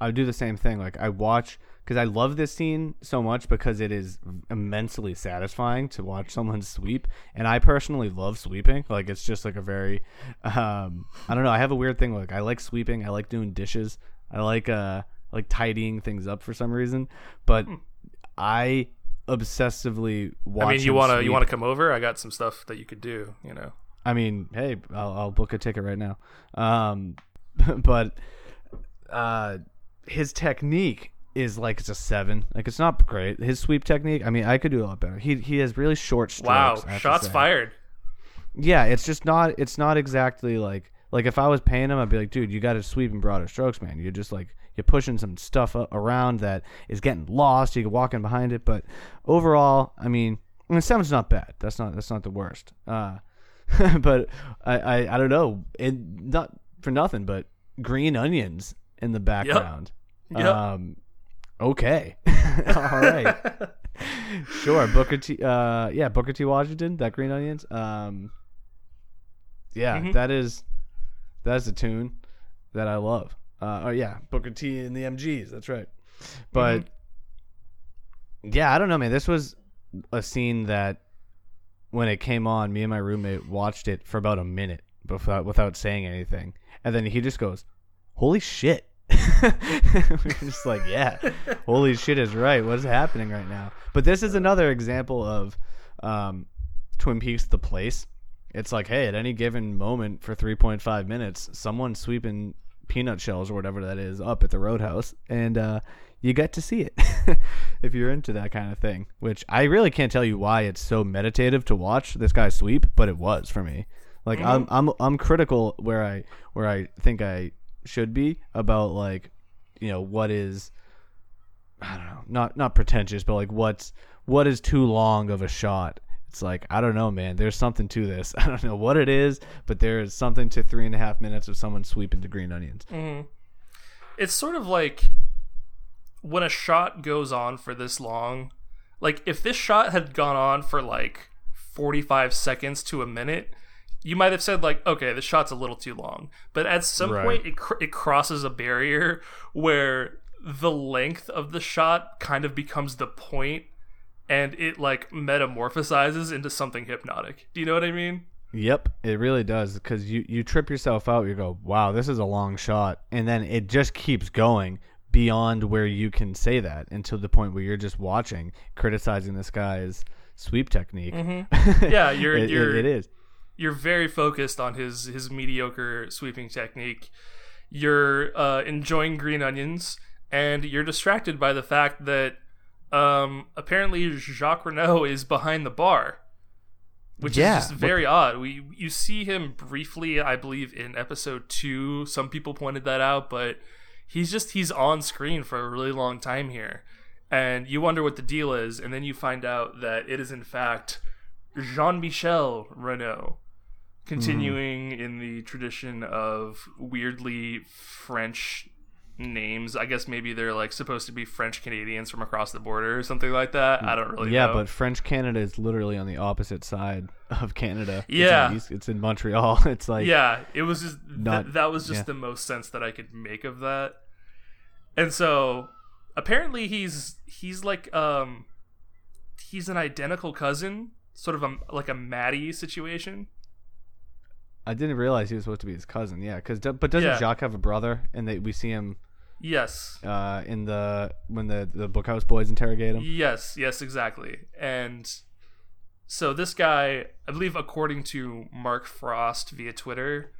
I do the same thing. Like I watch because I love this scene so much because it is immensely satisfying to watch someone sweep, and I personally love sweeping. Like it's just like a very, um, I don't know. I have a weird thing. Like I like sweeping. I like doing dishes. I like uh like tidying things up for some reason. But I obsessively watch. Hmm. I mean, you wanna you wanna come over? I got some stuff that you could do. You know. I mean, hey, I'll, I'll book a ticket right now. Um, but uh, his technique is like it's a seven. Like it's not great. His sweep technique. I mean, I could do a lot better. He he has really short strokes. Wow, to shots fired. Yeah, it's just not. It's not exactly like like if I was paying him, I'd be like, dude, you got to sweep in broader strokes, man. You're just like you're pushing some stuff around that is getting lost. You can walk in behind it, but overall, I mean, I mean, seven's not bad. That's not that's not the worst. Uh, but I, I I don't know. It not for nothing, but green onions in the background. Yep. Um, okay, all right, sure. Booker T. Uh, yeah, Booker T. Washington. That green onions. Um, yeah, Mhm. that is that is a tune that I love. Uh, oh yeah, Booker T. and the MGs. That's right. But yeah, I don't know, man. This was a scene that when it came on, me and my roommate watched it for about a minute without without saying anything, and then he just goes, "Holy shit!" We're just like, "Yeah, holy shit is right. What is happening right now?" But this is another example of um, Twin Peaks: The Place. It's like, hey, at any given moment for 3.5 minutes, someone's sweeping peanut shells or whatever that is up at the roadhouse, and uh, you get to see it if you're into that kind of thing. Which I really can't tell you why it's so meditative to watch this guy sweep, but it was for me. Like I'm I'm I'm critical where I where I think I should be about like you know what is I don't know not not pretentious, but like what's what is too long of a shot. It's like I don't know, man. There's something to this. I don't know what it is, but there is something to three and a half minutes of someone sweeping the green onions. Mm-hmm. it's sort of like when a shot goes on for this long like if this shot had gone on for like 45 seconds to a minute you might have said like okay the shot's a little too long but at some Right. point it, cr- it crosses a barrier where the length of the shot kind of becomes the point and it like metamorphosizes into something hypnotic do you know what i mean Yep, it really does because you you trip yourself out. You go, wow, this is a long shot, and then it just keeps going beyond where you can say that until the point where you're just watching, criticizing this guy's sweep technique. Yeah, you're It- it- you're it is. you're very focused on his his mediocre sweeping technique. You're uh, enjoying green onions, and you're distracted by the fact that um, apparently Jacques Renault is behind the bar, which Yeah, is just what very odd. We you see him briefly, I believe, in episode two. Some people pointed that out, but he's just he's on screen for a really long time here, and you wonder what the deal is, and then you find out that it is in fact Jean Michel Renault, continuing in the tradition of weirdly French names. I guess maybe they're like supposed to be French Canadians from across the border or something like that. I don't really yeah, know. but French Canada is literally on the opposite side of Canada. It's Yeah. East- it's in Montreal. It's like yeah, it was just th- that was just yeah. the most sense that I could make of that. And so apparently he's he's like um he's an identical cousin, sort of a like a Maddy situation. I didn't realize he was supposed to be his cousin. Yeah, because but doesn't Yeah. Jacques have a brother? And they we see him Yes. uh, in the when the the Bookhouse boys interrogate him. Yes, yes, exactly. And so this guy, I believe, according to Mark Frost via Twitter,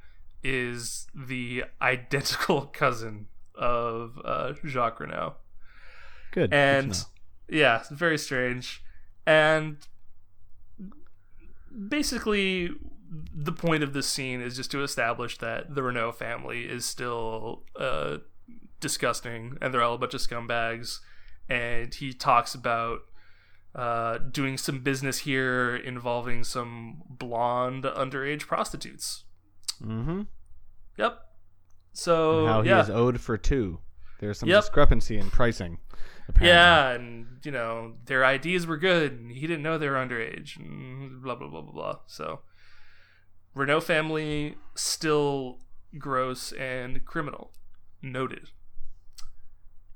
is the identical cousin of uh, Jacques Renault. Good. good And know. yeah, very strange. And basically, the point of this scene is just to establish that the Renault family is still uh, disgusting and they're all a bunch of scumbags. And he talks about uh, doing some business here involving some blonde underage prostitutes. Mm-hmm. Yep. So how he yeah. is owed for two. There's some Yep. discrepancy in pricing. Apparently. Yeah, and you know their IDs were good, and he didn't know they were underage, and blah blah blah blah blah. So, Renault family still gross and criminal, noted.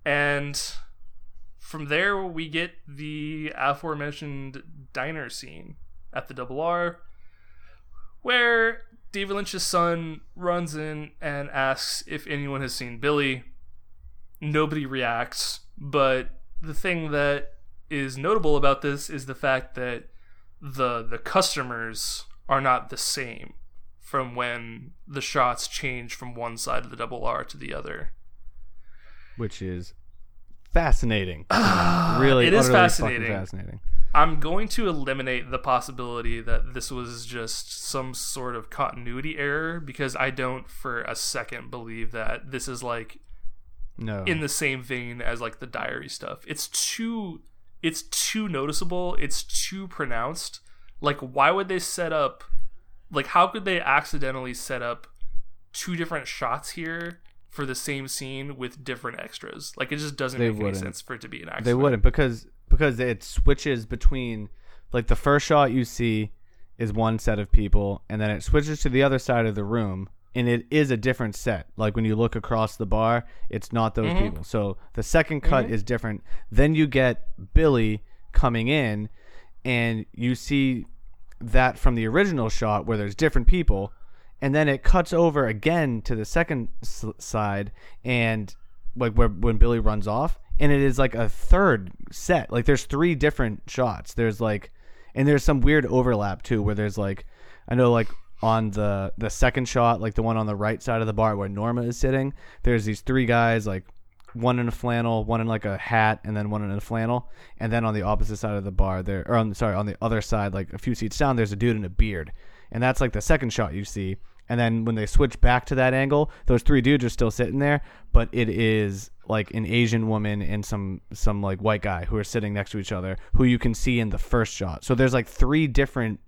And from there, we get the aforementioned diner scene at the Double R, where David Lynch's son runs in and asks if anyone has seen Billy nobody reacts. But the thing that is notable about this is the fact that the the customers are not the same from when the shots change from one side of the double R to the other. Which is fascinating. really, It is fascinating. Fascinating. I'm going to eliminate the possibility that this was just some sort of continuity error because I don't for a second believe that this is like No, in the same vein as like the diary stuff. It's too it's too noticeable, it's too pronounced. Like why would they set up like how could they accidentally set up two different shots here for the same scene with different extras? Like it just doesn't They make any wouldn't. sense for it to be an accident. they wouldn't because because it switches between like the first shot you see is one set of people and then it switches to the other side of the room and it is a different set like when you look across the bar it's not those Mm-hmm. people so the second cut is different then you get billy coming in and you see that from the original shot where there's different people and then it cuts over again to the second s- side and like where when Billy runs off and it is like a third set like there's three different shots there's like and there's some weird overlap too where there's like I know like on the the second shot like the one on the right side of the bar where Norma is sitting there's these three guys like one in a flannel, one in like a hat, and then one in a flannel. And then on the opposite side of the bar, there, or on sorry, on the other side, like a few seats down, there's a dude in a beard, and that's like the second shot you see. And then when they switch back to that angle, those three dudes are still sitting there, but it is like an Asian woman and some some like white guy who are sitting next to each other, who you can see in the first shot. So there's like three different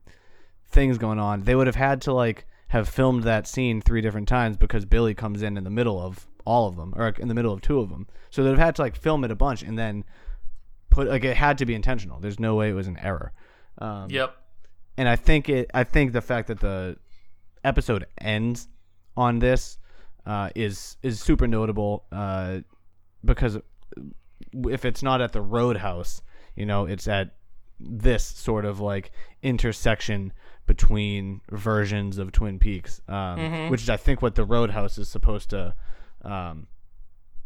things going on. They would have had to like have filmed that scene three different times because Billy comes in in the middle of all of them, or in the middle of two of them. So they'd have had to like film it a bunch and then put like it had to be intentional. There's no way it was an error. Um, Yep. and I think it. I think the fact that the episode ends on this uh, is is super notable uh, because if it's not at the Roadhouse, you know, it's at this sort of like intersection between versions of Twin Peaks, um, which is I think what the Roadhouse is supposed to um,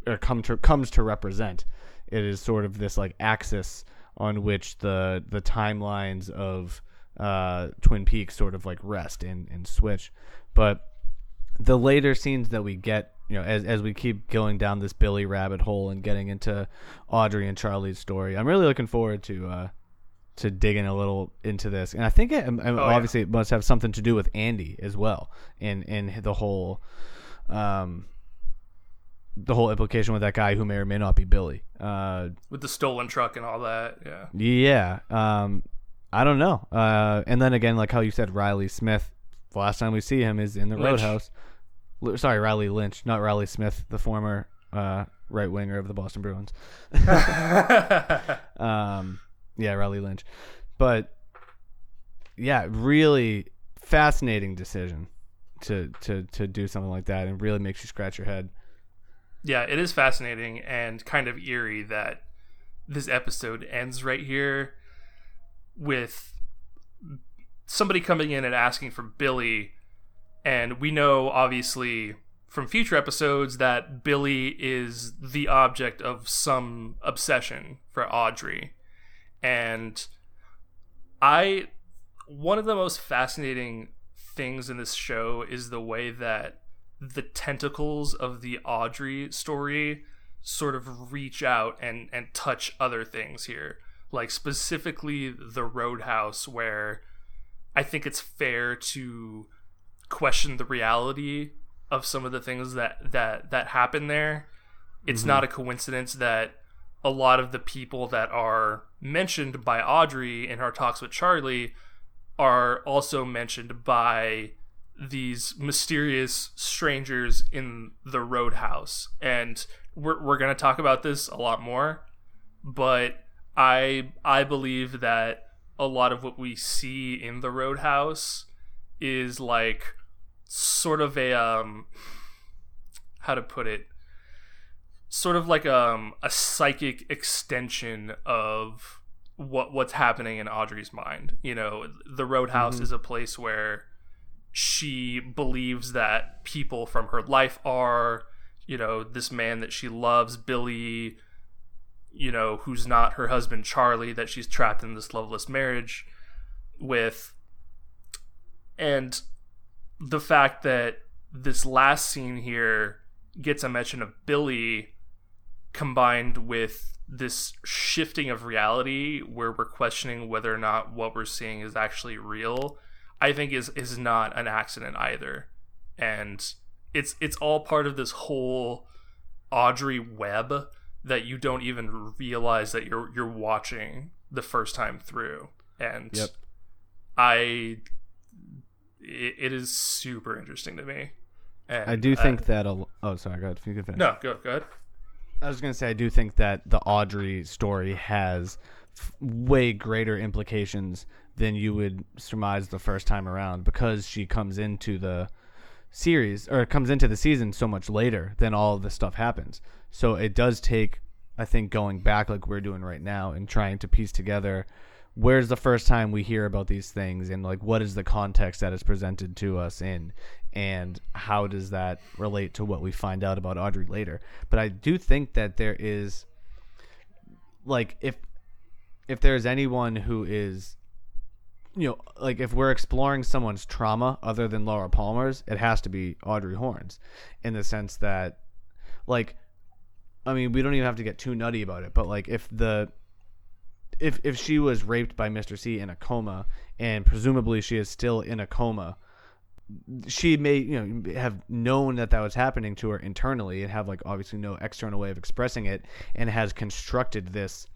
or come to comes to represent. It is sort of this like axis on which the the timelines of uh, Twin Peaks sort of like rest and, and switch. But the later scenes that we get, you know, as as we keep going down this Billy rabbit hole and getting into Audrey and Charlie's story, I'm really looking forward to uh, to digging a little into this. And I think it, um, yeah. obviously it must have something to do with Andy as well, and and the whole. Um, the whole implication with that guy who may or may not be Billy. Uh, with the stolen truck and all that. Yeah. yeah. Um, I don't know. Uh, and then again, like how you said, Riley Smith. The last time we see him is in the Lynch. Roadhouse. L- Sorry, Riley Lynch, not Riley Smith, the former uh, right winger of the Boston Bruins. um, yeah, Riley Lynch. But yeah, really fascinating decision to to to do something like that, and really makes you scratch your head. yeah, it is fascinating and kind of eerie that this episode ends right here with somebody coming in and asking for Billy. And we know, obviously, from future episodes that Billy is the object of some obsession for Audrey. And I, one of the most fascinating things in this show is the way that the tentacles of the Audrey story sort of reach out and and touch other things here like specifically the roadhouse where i think it's fair to question the reality of some of the things that that that happen there. It's mm-hmm. not a coincidence that a lot of the people that are mentioned by audrey in her talks with charlie are also mentioned by these mysterious strangers in the roadhouse. And we're, we're going to talk about this a lot more but i i believe that a lot of what we see in the roadhouse is like sort of a um how to put it sort of like um a psychic extension of what what's happening in Audrey's mind. You know, the Roadhouse is a place where she believes that people from her life are, you know, this man that she loves, Billy, you know, who's not her husband Charlie, that she's trapped in this loveless marriage with. And the fact that this last scene here gets a mention of Billy combined with this shifting of reality where we're questioning whether or not what we're seeing is actually real i think is is not an accident either and it's it's all part of this whole audrey web that you don't even realize that you're you're watching the first time through and Yep. i it, it is super interesting to me and I do uh, think that. A, oh, sorry. Go ahead. You can finish. no go go ahead I was gonna say I do think that the Audrey story has f- way greater implications than you would surmise the first time around because she comes into the series or comes into the season so much later than all of this stuff happens. So it does take, I think, going back like we're doing right now and trying to piece together where's the first time we hear about these things and like what is the context that is presented to us in and how does that relate to what we find out about Audrey later. But I do think that there is like if if there's anyone who is you know like if we're exploring someone's trauma other than Laura Palmer's it has to be Audrey Horne's in the sense that like I mean we don't even have to get too nutty about it but like if the if if she was raped by Mr. C in a coma and presumably she is still in a coma she may you know have known that that was happening to her internally and have like obviously no external way of expressing it and has constructed this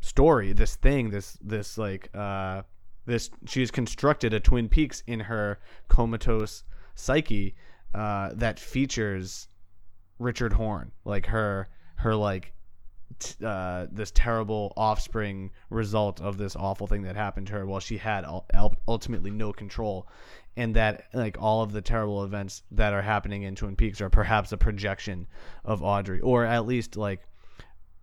story this thing this this like uh this she's constructed a twin peaks in her comatose psyche uh that features Richard Horne like her her like t- uh, this terrible offspring result of this awful thing that happened to her while she had ul- ultimately no control. And that like all of the terrible events that are happening in Twin Peaks are perhaps a projection of Audrey. Or at least like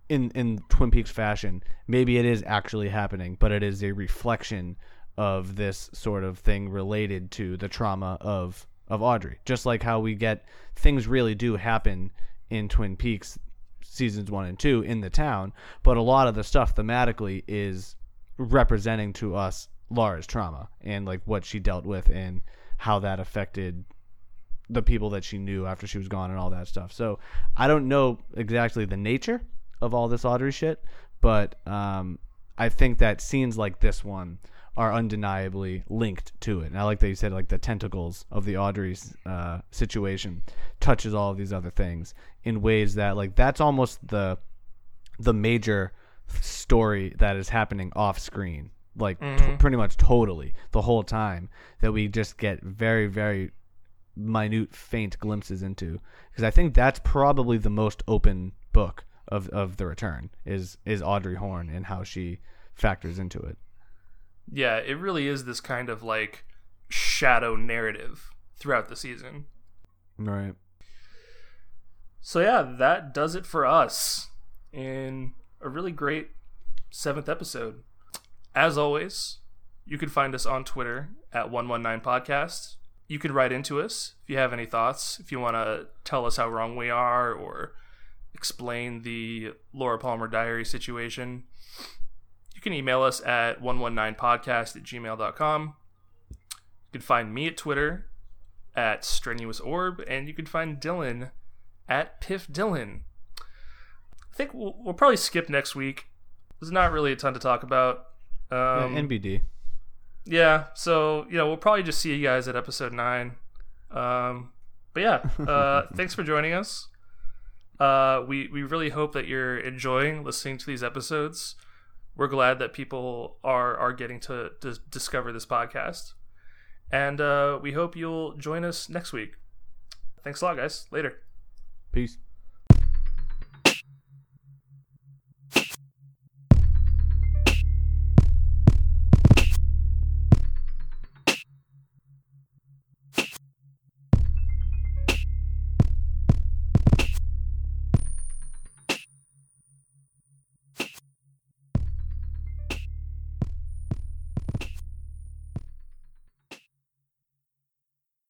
in in Twin Peaks fashion maybe it is actually happening but it is a reflection of this sort of thing related to the trauma of of Audrey just like how we get things really do happen in Twin Peaks seasons one and two in the town, but a lot of the stuff thematically is representing to us Laura's trauma and like what she dealt with and how that affected the people that she knew after she was gone and all that stuff. So I don't know exactly the nature of all this Audrey shit, but um, I think that scenes like this one are undeniably linked to it. And I like that you said like the tentacles of the Audrey's uh, situation touches all of these other things in ways that like that's almost the the major story that is happening off screen like t- pretty much totally the whole time that we just get very very minute faint glimpses into because I think that's probably the most open book of of the return is is Audrey Horne and how she factors into it. Yeah, it really is this kind of like shadow narrative throughout the season. Right. So yeah, that does it for us in a really great seventh episode. As always, you can find us on Twitter at 119podcast. You can write into us if you have any thoughts, if you want to tell us how wrong we are or explain the Laura Palmer diary situation. You can email us at 119podcast at gmail.com. You can find me at Twitter at Strenuous Orb, and you can find Dylan at Piff Dylan. I think we'll, we'll probably skip next week. There's not really a ton to talk about. Um, yeah, NBD. yeah, so you know we'll probably just see you guys at episode nine. Um, but yeah, uh, thanks for joining us. Uh, we we really hope that you're enjoying listening to these episodes. We're glad that people are are getting to, to discover this podcast, and uh, we hope you'll join us next week. Thanks a lot, guys. Later. Peace.